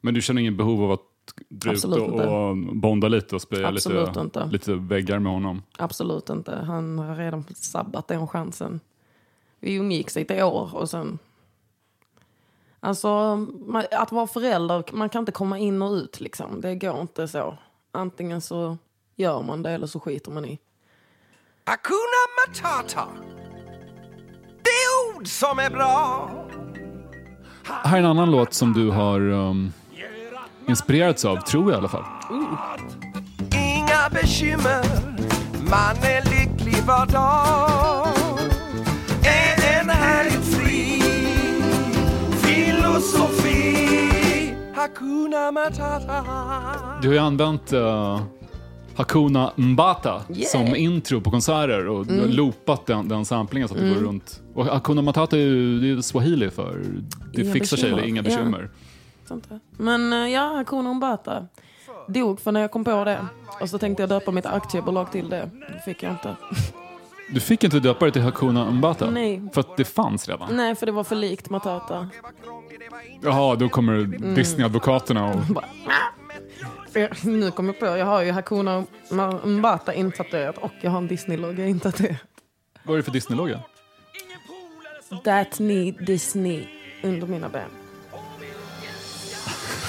Men du känner ingen behov av att dra ut och, och bonda lite och spraya Absolut lite, inte. lite väggar med honom? Absolut inte. Han har redan sabbat den chansen. Vi umgicks i ett år och sen... Alltså, man, att vara förälder, man kan inte komma in och ut liksom. Det går inte så. Antingen så gör man det eller så skiter man i. Hakuna Matata. Det är ord som är bra. Här är en annan låt som du har um, inspirerats av, tror jag i alla fall. Inga bekymmer, man är lycklig var dag. Hakuna Matata. Du har ju använt uh, Hakuna Mbata Yeah. som intro på konserter och Mm. loopat den, den samplingen så att det Mm. går runt. Och Hakuna Matata är ju det är swahili för det Inga fixar sig, det bekymmer. inga Ja. bekymmer. Sånt där. Men eh, ja, Hakuna Umbata dog för när jag kom på det. Och så tänkte jag döpa mitt aktiebolag till det. Det fick jag inte. Du fick inte döpa det till Hakuna Mbata? Nej. För att det fanns redan? Nej, för det var för likt Matata. Jaha, då kommer Mm. Disney-advokaterna och... Nu kom jag på, jag har ju Hakuna Umbata intatuerat och jag har en Disney-logga intatuerad. Vad är det för Disney-logga? That need Disney under mina ben.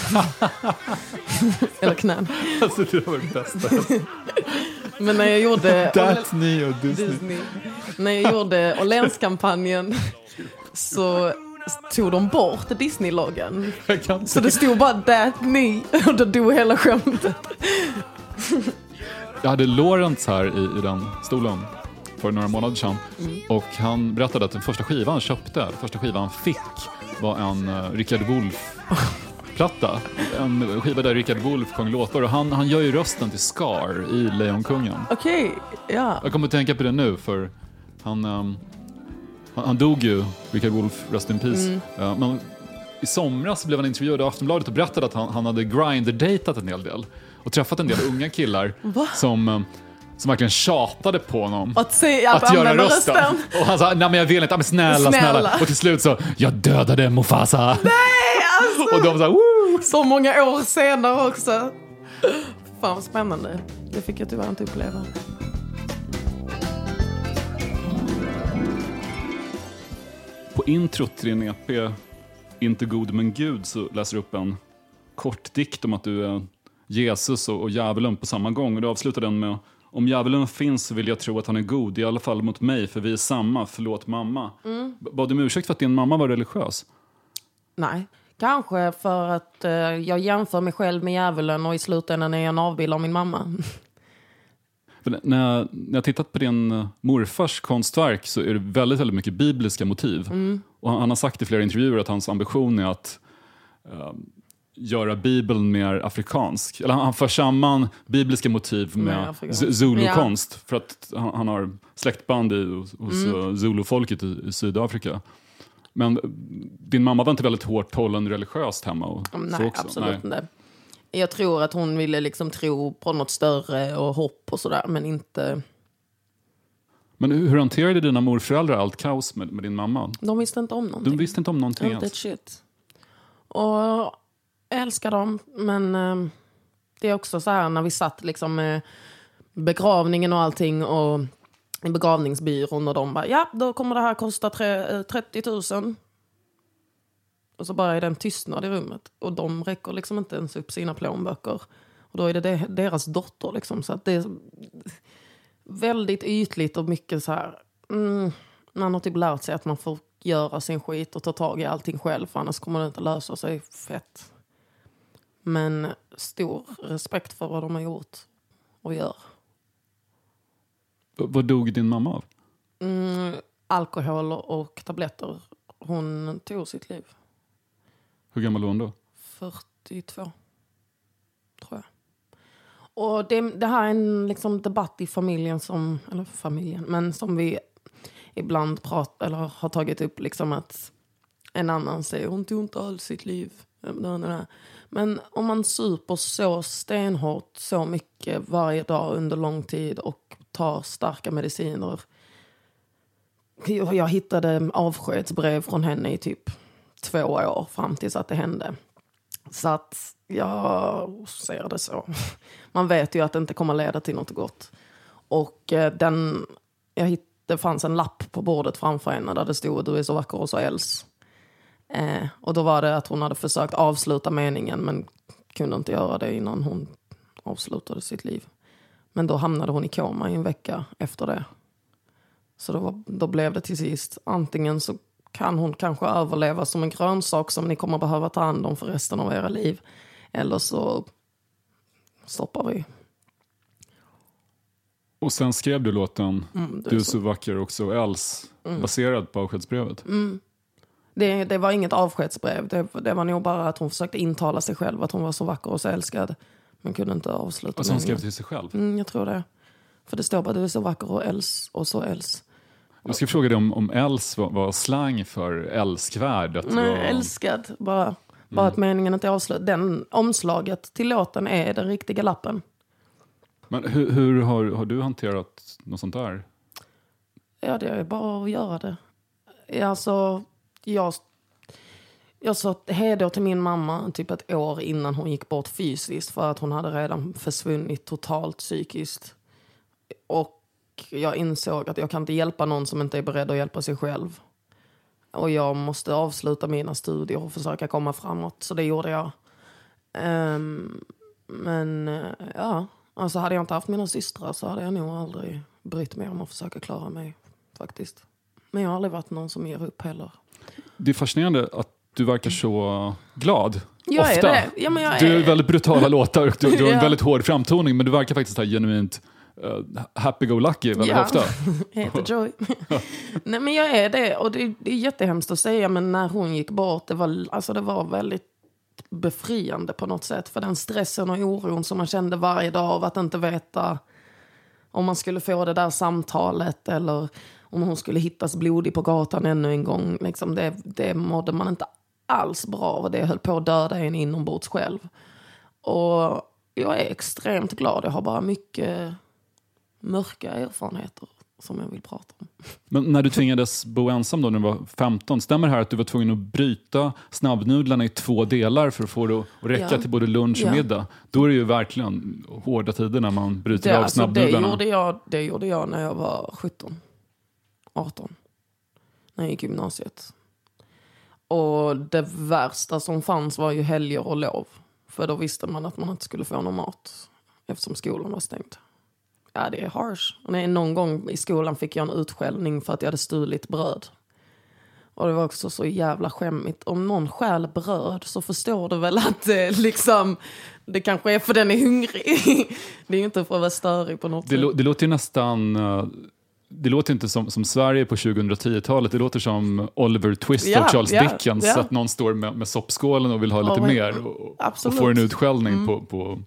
Eller knän. Alltså det var det bästa. Men när jag gjorde... That knee och Disney. Disney. När jag gjorde Åhlénskampanjen så tog de bort Disney-loggan. Så det stod bara that me och då dog hela skämtet. Jag hade Lorentz här i, i den stolen för några månader sedan Mm. och han berättade att den första skivan han köpte, den första skivan han fick var en uh, Richard Wolff-platta. En skiva där Richard Wolff sjöng låtar och han, han gör ju rösten till Scar i Lejonkungen. Okej, ja. Jag kommer att tänka på det nu för han, ehm, han, han dog ju, Richard Wolff, Rest in Peace. Mm. Ja, men I somras blev han intervjuad av Aftonbladet och berättade att han, han hade grinder-datat en hel del och träffat en del unga killar som, ehm, som verkligen tjatade på honom Att, se, att, använda rösten. Och han sa, nej men jag vill inte, men snälla, snälla, Snälla. Och till slut så, jag dödade Mufasa. Nej, alltså! Och de sa, Woo! Så många år senare också. Fan vad spännande. Det fick jag tyvärr inte uppleva. Introt till din EP Inte god men Gud så läser du upp en kort dikt om att du är Jesus och, och djävulen på samma gång. Och du avslutar den med Om djävulen finns vill jag tro att han är god, i alla fall mot mig, för vi är samma, förlåt mamma. Mm. Bad du om ursäkt för att din mamma var religiös? Nej, kanske för att eh, jag jämför mig själv med djävulen och i slutändan är jag en avbild av min mamma. När, jag, när jag tittat på din eh, morfars konstverk så är det väldigt, väldigt mycket bibliska motiv. Mm. Och han, han har sagt i flera intervjuer att hans ambition är att eh, göra Bibeln mer afrikansk. Eller han, han för samman bibliska motiv med zulukonst. För att han, han har släktband i, hos, Mm. eh, zulufolket i, i Sydafrika. Men din mamma var inte väldigt hårt hållen religiöst hemma? Och så Nej, också? absolut Nej. inte. Jag tror att hon ville liksom tro på något större och hopp och sådär, men inte... Men hur, hanterade dina morföräldrar allt kaos med, med din mamma? De visste inte om någonting. De visste inte om någonting Inte alls. ett shit. Och jag älskar dem, men eh, det är också så här när vi satt liksom med begravningen och allting och i begravningsbyrån och de bara ja, då kommer det här kosta tre, eh, 30 000. Och så bara är det en tystnad i rummet. Och de räcker liksom inte ens upp sina plånböcker. Och då är det de- deras dotter liksom. Så att det är väldigt ytligt och mycket så här. Mm, man har typ lärt sig att man får göra sin skit och ta tag i allting själv. För annars kommer det inte lösa sig fett. Men stor respekt för vad de har gjort och gör. Vad dog din mamma av? Mm, alkohol och tabletter. Hon tog sitt liv. Hur gammal var hon då? 42. Tror jag. Och det, det här är en liksom debatt i familjen som, eller familjen, men som vi ibland prat, eller har tagit upp liksom att en annan säger hon tog inte alls sitt liv. Men om man super så stenhårt så mycket varje dag under lång tid och tar starka mediciner. Jag hittade avskedsbrev från henne i typ två år fram tills att det hände. Så att jag ser det så. Man vet ju att det inte kommer leda till något gott. Och eh, den, jag hitt, det fanns en lapp på bordet framför henne där det stod du är så vacker och så äls. Eh, och då var det att hon hade försökt avsluta meningen men kunde inte göra det innan hon avslutade sitt liv. Men då hamnade hon i koma i en vecka efter det. Så då, var, då blev det till sist antingen så kan hon kanske överleva som en grönsak som ni kommer behöva ta hand om för resten av era liv. Eller så stoppar vi. Och sen skrev du låten Mm, Du är så. vacker och så else baserad på avskedsbrevet. Mm. Det, det var inget avskedsbrev. Det, det var nog bara att hon försökte intala sig själv att hon var så vacker och så älskad. Men kunde inte avsluta Alltså hon skrev till sig själv. Mm, jag tror det. För det står bara du är så vacker och els och så els. Jag ska fråga dig om, om else var, var slang för älskvärd. Att Nej, var, älskad. Bara, bara att meningen inte avslut. Den omslaget till låten är den riktiga lappen. Men hur, hur har, har du hanterat något sånt där? Ja, det är bara att göra det. Alltså, jag, jag sa hej då till min mamma typ ett år innan hon gick bort fysiskt för att hon hade redan försvunnit totalt psykiskt. Och jag insåg att jag kan inte hjälpa någon som inte är beredd att hjälpa sig själv. Och jag måste avsluta mina studier och försöka komma framåt. Så det gjorde jag. Ehm, men eh, ja, alltså hade jag inte haft mina systrar så hade jag nog aldrig brytt mig om att försöka klara mig. Faktiskt. Men jag har aldrig varit någon som ger upp heller. Det är fascinerande att du verkar så glad. Jag är ofta. det. Ja, jag Du är- är väldigt brutala låtar och du, du har en väldigt hård framtoning men du verkar faktiskt ha genuint uh, happy-go-lucky väldigt Ja. ofta. heter Joy. Nej men jag är det och det, det är jättehemskt att säga men när hon gick bort det var, alltså, det var väldigt befriande på något sätt. För den stressen och oron som man kände varje dag av att inte veta om man skulle få det där samtalet eller om hon skulle hittas blodig på gatan ännu en gång. Liksom det, det mådde man inte alls bra av det höll på att döda en inombords själv. Och jag är extremt glad. Jag har bara mycket mörka erfarenheter som jag vill prata om. Men när du tvingades bo ensam då när du var 15, stämmer det här att du var tvungen att bryta snabbnudlarna i två delar för att få det att räcka Ja. till både lunch och Ja. middag? Då är det ju verkligen hårda tider när man bryter Det, av alltså, det, snabbnudlarna. gjorde jag, det gjorde jag när jag var 17, 18. När jag gick gymnasiet. Och det värsta som fanns var ju helger och lov. För då visste man att man inte skulle få någon mat. Eftersom skolan var stängd. Ja, det är harsh. Och nej, någon gång i skolan fick jag en utskällning för att jag hade stulit bröd. Och det var också så jävla skämmigt. Om någon stjäl bröd så förstår du väl att det liksom... Det kanske är för den är hungrig. Det är ju inte för att vara störig på något Det, sätt. det låter ju nästan... eh, Det låter inte som, som Sverige på 2010-talet, det låter som Oliver Twist Ja, och Charles ja, Dickens. ja. Att någon står med, med soppskålen och vill ha lite Ja, men- mer och, och får en utskällning Mm. på, på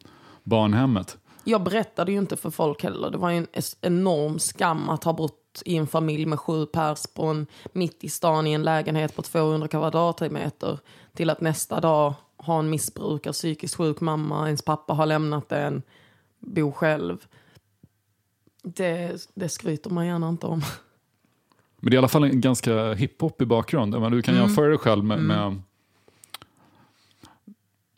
barnhemmet. Jag berättade ju inte för folk heller. Det var en enorm skam att ha bott i en familj med sju pers på en, mitt i stan i en lägenhet på 200 kvadratmeter till att nästa dag ha en missbrukare, psykiskt sjuk mamma, ens pappa har lämnat en, bo själv. Det, det skryter man gärna inte om. Men det är i alla fall en ganska hiphop i bakgrund. Du kan Mm. jämföra dig själv med, Mm. med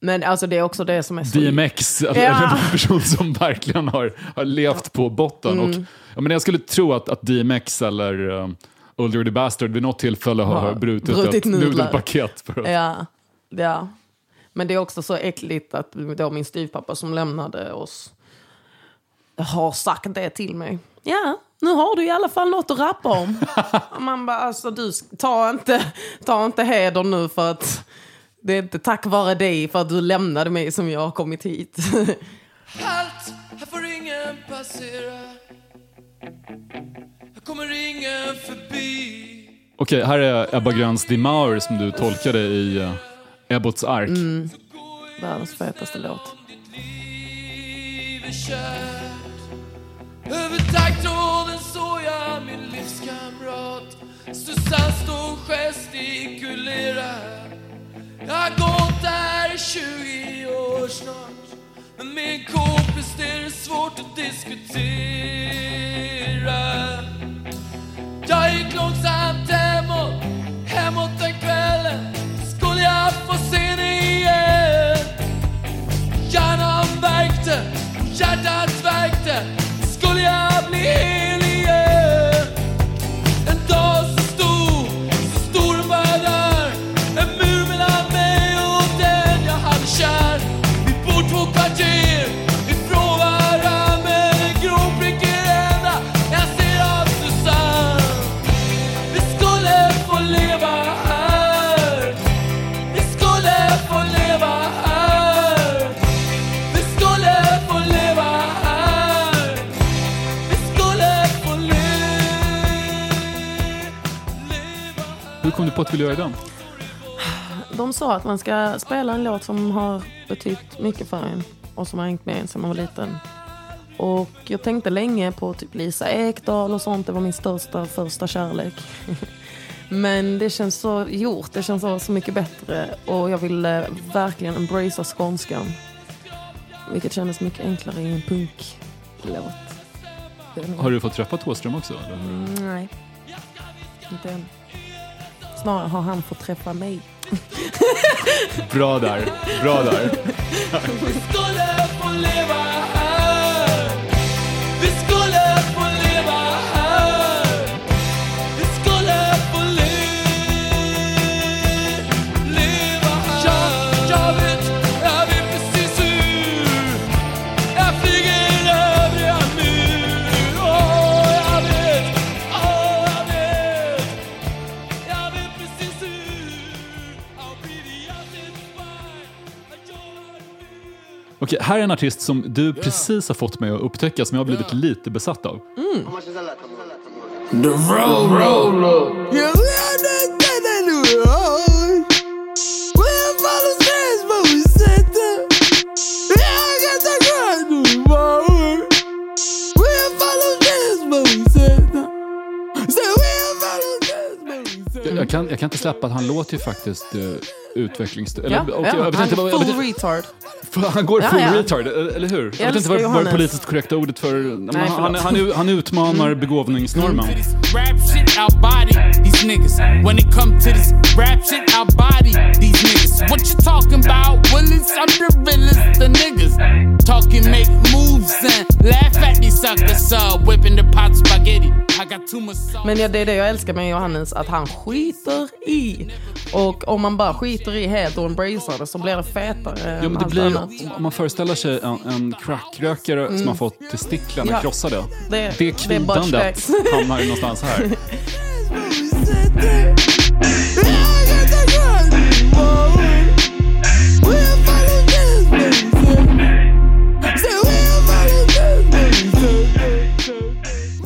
Men alltså det är också det som är så... DMX, alltså, Ja. en person som verkligen har, har levt på botten. Mm. Och, ja, men jag skulle tro att, att DMX eller um, Old Dirty Bastard vid något tillfälle har, Har har brutit, brutit ett nudelpaket. För att, Ja, ja. Men det är också så äckligt att då min styvpappa som lämnade oss har sagt det till mig. Ja, nu har du i alla fall något att rappa om. Man bara, alltså du, ta inte, ta inte heder nu för att det är inte tack vare dig för att du lämnade mig som jag har kommit hit. Halt, här får ingen passera Här kommer ingen förbi Okej, här är Ebba Gröns Die Mauer som du tolkade i uh, Ebbots ark. Mm. Världens fetaste låt. Över taggtråden såg jag min livskamrat Susanne stod gestikulera jag har gått där i 20 år snart. Men med en kompis det är det svårt att diskutera. Jag gick långsamt hemåt, hemåt den kvällen. Skulle jag få se dig igen? Hjärnan värkte hjärtat värkte. Skulle jag bli hel Hur kom du göra den? De sa att man ska spela en låt som har betytt mycket för en och som har hängt med en sedan man var liten. Och jag tänkte länge på typ Lisa Ekdahl och sånt. Det var min största första kärlek. Men det känns så gjort. Det känns så, så mycket bättre. Och jag ville verkligen embracea skånskan. Vilket kändes mycket enklare i en punklåt. Har du fått träffa Thåström också? Eller? Mm, nej, inte än. Snarare har han fått träffa mig. Bra där, bra där. Här är en artist som du precis har fått mig att upptäcka som jag har blivit lite besatt av. The roll roller. Yeah, Jag, jag, kan, jag kan inte släppa att han låter ju faktiskt uh, utvecklingsstörd. Ja, Eller, ja, jag han inte vad- jag vet full inte- retard. Han går Ja, full ja. retard, eller eller hur? Jag vet inte vad, vad är det politiskt korrekta ordet för... Nej, han, han, han, han utmanar begåvningsnormen. Rap Men ja, det är det jag älskar med Johannes, att han skiter i. Och om man bara skiter i helt och embracear det så blir det fetare Ja, men det blir, annat. om man föreställer sig en, en crackrökare som Mm. har fått testiklarna Ja. krossade. Det- Det, kvidandet hamnar ju någonstans här.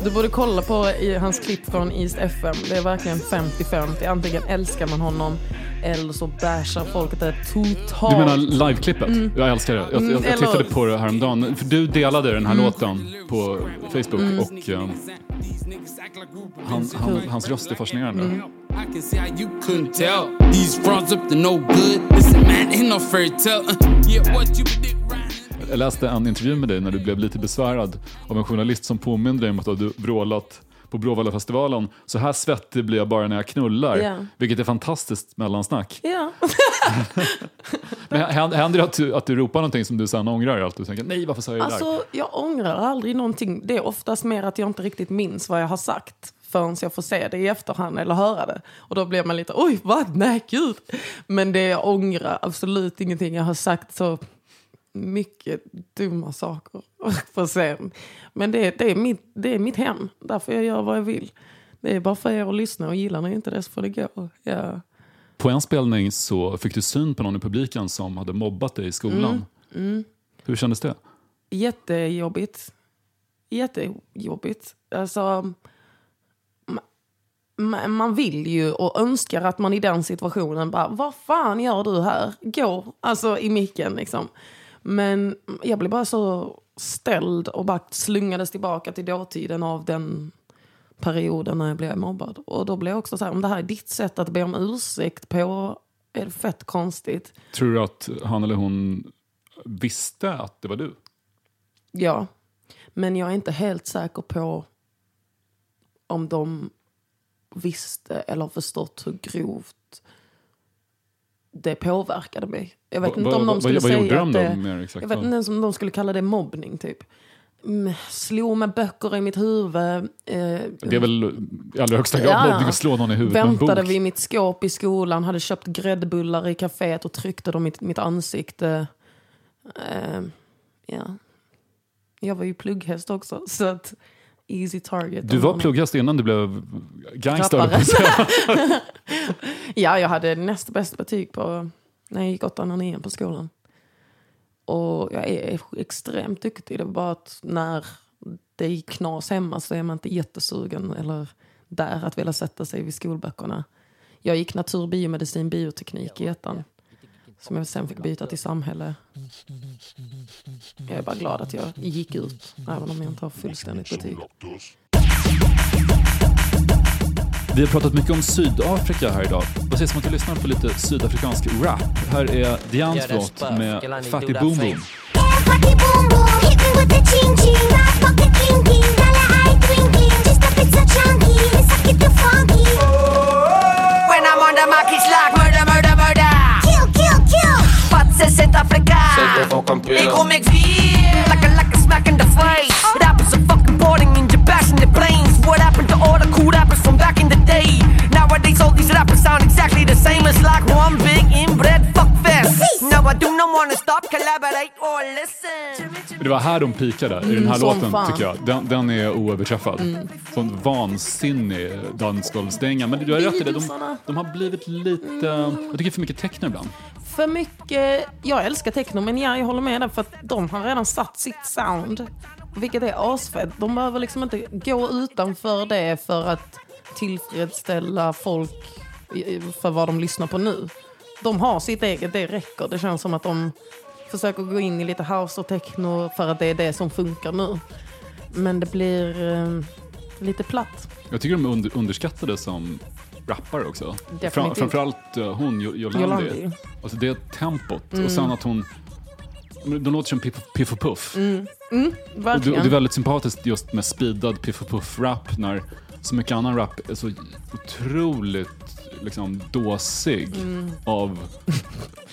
Du borde kolla på i hans klipp från East FM. Det är verkligen 50-50. Antingen älskar man honom eller så bashar folket det totalt. Du menar liveklippet? Mm. Jag älskar det. Jag, jag, Mm, jag eller- tittade på det häromdagen. För du delade den här Mm. låten på Facebook Mm. och ehm, han, han, hans röst är fascinerande. Mm. I can see how you couldn't tell. These frauds up to no good. Listen, man, ain't no fairy tale. Uh, yeah, what you predict right Jag läste en intervju med dig när du blev lite besvärad av en journalist som påminde dig om att du hade vrålat på Bråvallafestivalen. Så här svettig blir jag bara när jag knullar. Ja. Vilket är fantastiskt mellansnack. Ja. Men hä- händer det att du, att du ropar någonting som du sen ångrar? Att du tänker nej varför sa jag det där? Alltså, jag ångrar aldrig någonting. Det är oftast mer att jag inte riktigt minns vad jag har sagt förrän jag får se det i efterhand eller höra det. Och då blir man lite, oj vad, nej gud. Men det jag ångrar absolut ingenting. Jag har sagt så mycket dumma saker på scen. Men det, det, är mitt, det är mitt hem, därför jag gör vad jag vill. Det är bara för er att lyssna och gillar ni inte det så får det gå. Ja. På en spelning så fick du syn på någon i publiken som hade mobbat dig i skolan. Mm, mm. Hur kändes det? Jättejobbigt. Jättejobbigt. Alltså, ma- man vill ju och önskar att man i den situationen bara, vad fan gör du här? Gå, alltså i micken liksom. Men jag blev bara så ställd och bara slungades tillbaka till dåtiden av den perioden när jag blev mobbad. Och då blev jag också så här, om det här är ditt sätt att be om ursäkt på, är det fett konstigt. Tror du att han eller hon visste att det var du? Ja, men jag är inte helt säker på om de visste eller förstått hur grovt det påverkade mig. Jag vet Va- inte va- om de vad- skulle vad säga gjorde de att då, det? Jag vet inte ens om de skulle kalla det mobbning typ. Mm, Slog med böcker i mitt huvud. Eh, Det är väl i allra högsta grad Ja. mobbning att slå någon i huvudet med en Väntade bok. vid mitt skåp i skolan, hade köpt gräddbullar i kaféet och tryckte dem i mitt, mitt ansikte. Eh, ja. Jag var ju plugghäst också, så att easy target. Du var plugghäst innan du blev gangster. att ja, jag hade näst bäst betyg på, när jag gick åttan och nian på skolan. Och jag är extremt duktig. Det var bara att när det gick knas hemma så är man inte jättesugen eller där att vilja sätta sig vid skolböckerna. Jag gick natur, biomedicin, bioteknik i ettan. Som jag sen fick byta till samhälle. Jag är bara glad att jag gick ut, även om jag inte har fullständigt betyg. Vi har pratat mycket om Sydafrika här idag. Vad sägs om att vi lyssnar på lite sydafrikansk rap? Här är Dians låt med Fatty Boom Boom. When I'm on the mark, it's like murder, murder, murder. Kill, kill, kill. What's a like a like a smack in the face. It happens to fucking boarding in your passenger planes. What happened to all Det var här de pikade, i den Mm, här som låten fan. tycker jag. Den, den är oöverträffad. Mm. Sån vansinnig dansgolvsdänga. Men du har rätt i det, de, de har blivit lite... Jag tycker för mycket techno ibland. För mycket, jag älskar techno men ja, jag håller med där för att de har redan satt sitt sound. Vilket är asfett. De behöver liksom inte gå utanför det för att tillfredsställa folk för vad de lyssnar på nu. De har sitt eget, det räcker. Det känns som att de försöker gå in i lite house och techno för att det är det som funkar nu. Men det blir eh, lite platt. Jag tycker de under, underskattade som rappare också. Fram, framförallt uh, hon, Jolandi. Jolandi. Alltså det tempot Mm. och sen att hon... De låter som Piff, piff och Puff. Mm. Mm, Och det, och det är väldigt sympatiskt just med speedad Piff och Puff-rap när så mycket annan rap är så otroligt liksom, dåsig Mm. av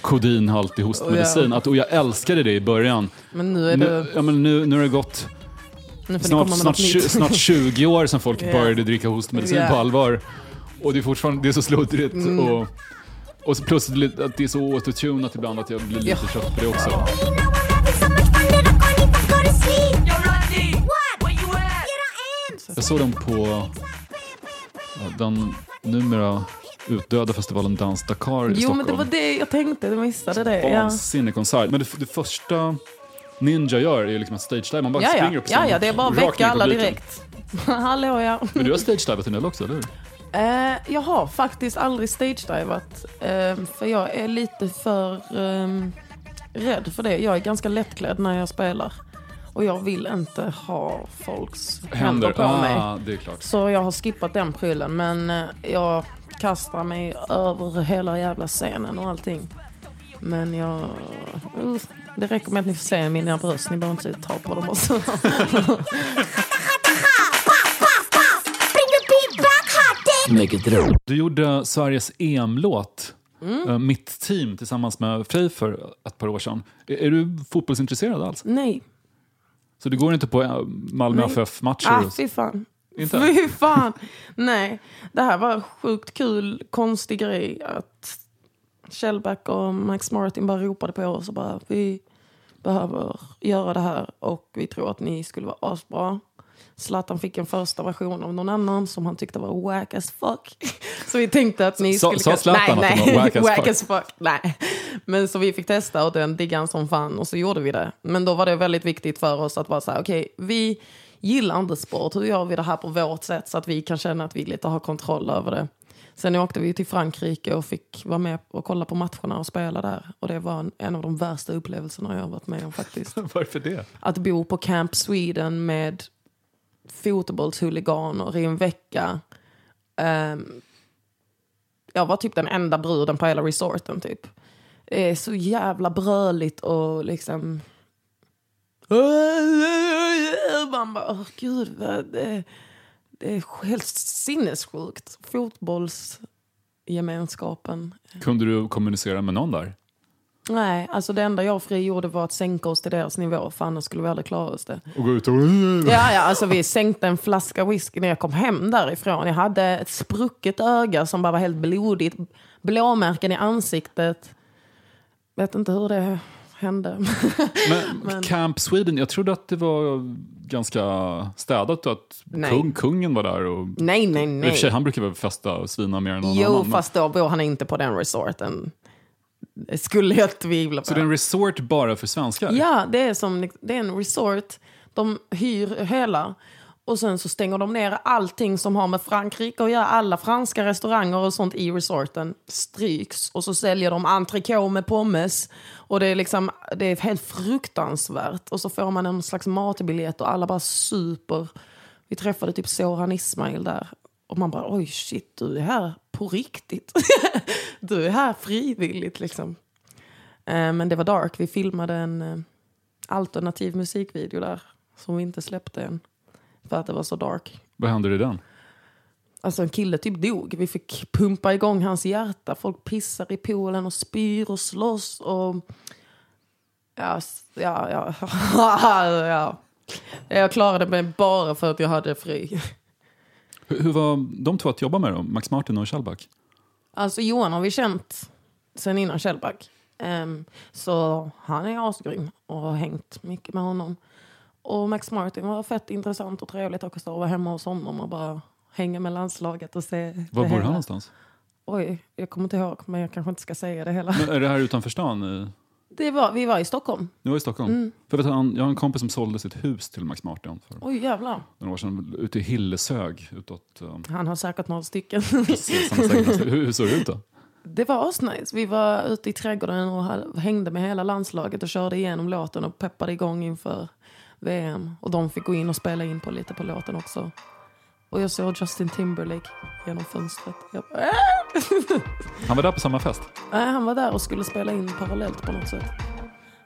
kodinhaltig hostmedicin. Att, och jag älskade det i början. Men nu är nu, det... ja, men nu, nu har det gått Nu snart, snart, snart 20 år sedan folk Ja. började dricka hostmedicin Ja. på allvar. Och det är fortfarande det är så sluddrigt. Mm. Och, och så plus att det är så autotunat ibland att jag blir lite Ja. trött på det också. Jag såg dem på den numera utdöda festivalen Dans Dakar i Jo, Stockholm. men det var det jag tänkte. Jag missade det. Ja. Vansinnig konsert. Men det, det första Ninja gör är liksom att stage Man bara Ja, springer ja. upp på ja, scenen ja, det är bara att väcka alla direkt. Hallå ja. Men du har stage-divat en del också, eller hur? Eh, jag har faktiskt aldrig stage-divat. Eh, för jag är lite för eh, rädd för det. Jag är ganska lättklädd när jag spelar. Och jag vill inte ha folks händer, Händer. på Ah, mig. Så jag har skippat den prylen. Men eh, jag kastar mig över hela jävla scenen och allting. Men jag... Uh, det räcker med att ni får se mina bröst. Ni behöver inte ta på dem också. Du gjorde Sveriges EM-låt, Mm. eh, Mitt team, tillsammans med Frej för ett par år sedan. Är, du fotbollsintresserad alls? Nej. Så du går inte på eh, Malmö. FF-matcher? Ah, fy fan. Inte? Fy fan. Nej, det här var en sjukt kul, konstig grej. Att Shellback och Max Martin bara ropade på oss och bara vi behöver göra det här och vi tror att ni skulle vara asbra. Zlatan fick en första version av någon annan som han tyckte var wack as fuck. Så vi tänkte att ni skulle... sa Zlatan nej, att nej, var wack as fuck? as fuck? Nej. Men så vi fick testa och den diggade han som fan och så gjorde vi det. Men då var det väldigt viktigt för oss att vara så här, okej, vi gillar inte sport. Hur gör vi det här på vårt sätt så att vi kan känna att vi lite har kontroll över det? Sen åkte vi till Frankrike och fick vara med och kolla på matcherna och spela där. Och det var en, en av de värsta upplevelserna jag har varit med om faktiskt. Varför det? Att bo på Camp Sweden med fotbollshuliganer i en vecka. Ehm, jag var typ den enda bruden på hela resorten typ. Det är så jävla bröligt och liksom... Man bara, åh gud, vad det, det är helt sinnessjukt. Fotbollsgemenskapen. Kunde du kommunicera med någon där? Nej, alltså det enda jag och Fri gjorde var att sänka oss till deras nivå, för annars skulle vi aldrig klara oss det. Och gå ut och... Ja, ja, alltså vi sänkte en flaska whisky när jag kom hem därifrån. Jag hade ett sprucket öga som bara var helt blodigt. Blåmärken i ansiktet. Vet inte hur det hände. Men, Men- Camp Sweden, jag trodde att det var ganska städat och att Nej. kung, kungen var där. Och, Nej, nej, I och för sig, nej. han brukar väl festa och svina mer än någon Jo, annan. men- fast då bor han inte på den resorten. Skulle jag tvivla på. Så det är en resort bara för svenskar? Ja, det är, som, det är en resort. De hyr hela. Och sen så stänger de ner allting som har med Frankrike att göra. Alla franska restauranger och sånt i resorten stryks. Och så säljer de entrecote med pommes. Och det är, liksom, det är helt fruktansvärt. Och så får man en slags matbiljett och alla bara super. Vi träffade typ Soran Ismail där. Och man bara, oj shit, du är här på riktigt. du är här frivilligt liksom. Eh, men det var dark. Vi filmade en eh, alternativ musikvideo där. Som vi inte släppte än. För att det var så dark. Vad händer i den? Alltså en kille typ dog. Vi fick pumpa igång hans hjärta. Folk pissar i poolen och spyr och slåss. Och... Ja, ja, ja. ja. Jag klarade mig bara för att jag hade fri. Hur, hur var de två att jobba med då? Max Martin och Kjellback? Alltså Johan har vi känt sen innan Kjellback. Ehm, så han är asgrym och har hängt mycket med honom. Och Max Martin var fett intressant och trevligt också att vara hemma hos honom och bara hänga med landslaget och se Var bor han någonstans? Oj, jag kommer inte ihåg men jag kanske inte ska säga det hela. Men är det här utanför stan? Det var, vi var i Stockholm. Nu var i Stockholm. Mm. För vet, han, jag har en kompis som sålde sitt hus till Max Martin för Oj jävlar. några år sedan. Ute i Hillesög. Utåt, um, Han har säkert några stycken. precis, han har säkert- hur, hur såg det ut då? Det var asnice. Vi var ute i trädgården och hängde med hela landslaget och körde igenom låten och peppade igång inför VM. Och de fick gå in och spela in på lite på låten också. Och jag såg Justin Timberlake genom fönstret. Jag bara, "Äh!" Han var där på samma fest. Nej, han var där och skulle spela in parallellt på något sätt.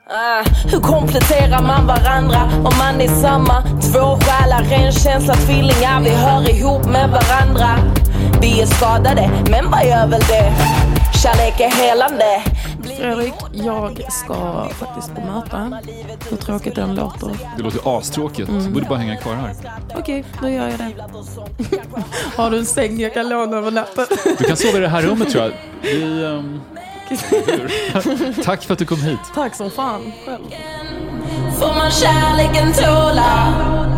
Ah, hur kompletterar man varandra om man är samma? Två själar, ren känsla, tvillingar. Vi hör ihop med varandra. Vi är skadade, men vad gör väl det? Kärlek är helande. Fredrik, jag ska faktiskt på möte. Hur tråkigt den låter. Det låter astråkigt. Mm. Du borde bara hänga kvar här. Okej, då gör jag det. Har du en säng jag kan låna över natten? Du kan sova i det här rummet tror jag. Vi, um? Tack för att du kom hit. Tack som fan själv. Får man kärleken tåla?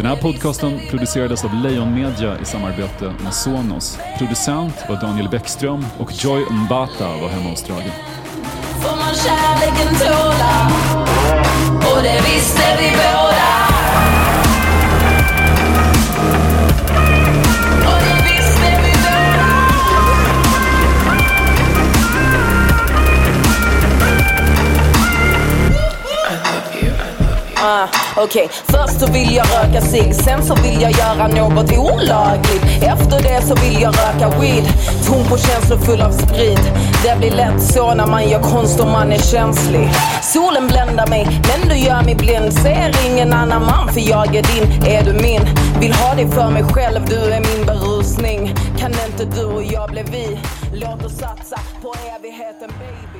Den här podcasten producerades av Lejon Media i samarbete med Sonos. Producent var Daniel Bäckström och Joy Mbata var hemma hos Drage. Får man kärleken tåla? Och det visste vi båda. Okej, Okej, först så vill jag röka cigg, sen så vill jag göra något olagligt. Efter det så vill jag röka weed, tom på känslor full av sprit. Det blir lätt så när man gör konst och man är känslig. Solen bländar mig, men du gör mig blind. Ser ingen annan man för jag är din, är du min? Vill ha dig för mig själv, du är min berusning. Kan inte du och jag bli vi? Låt oss satsa på evigheten baby.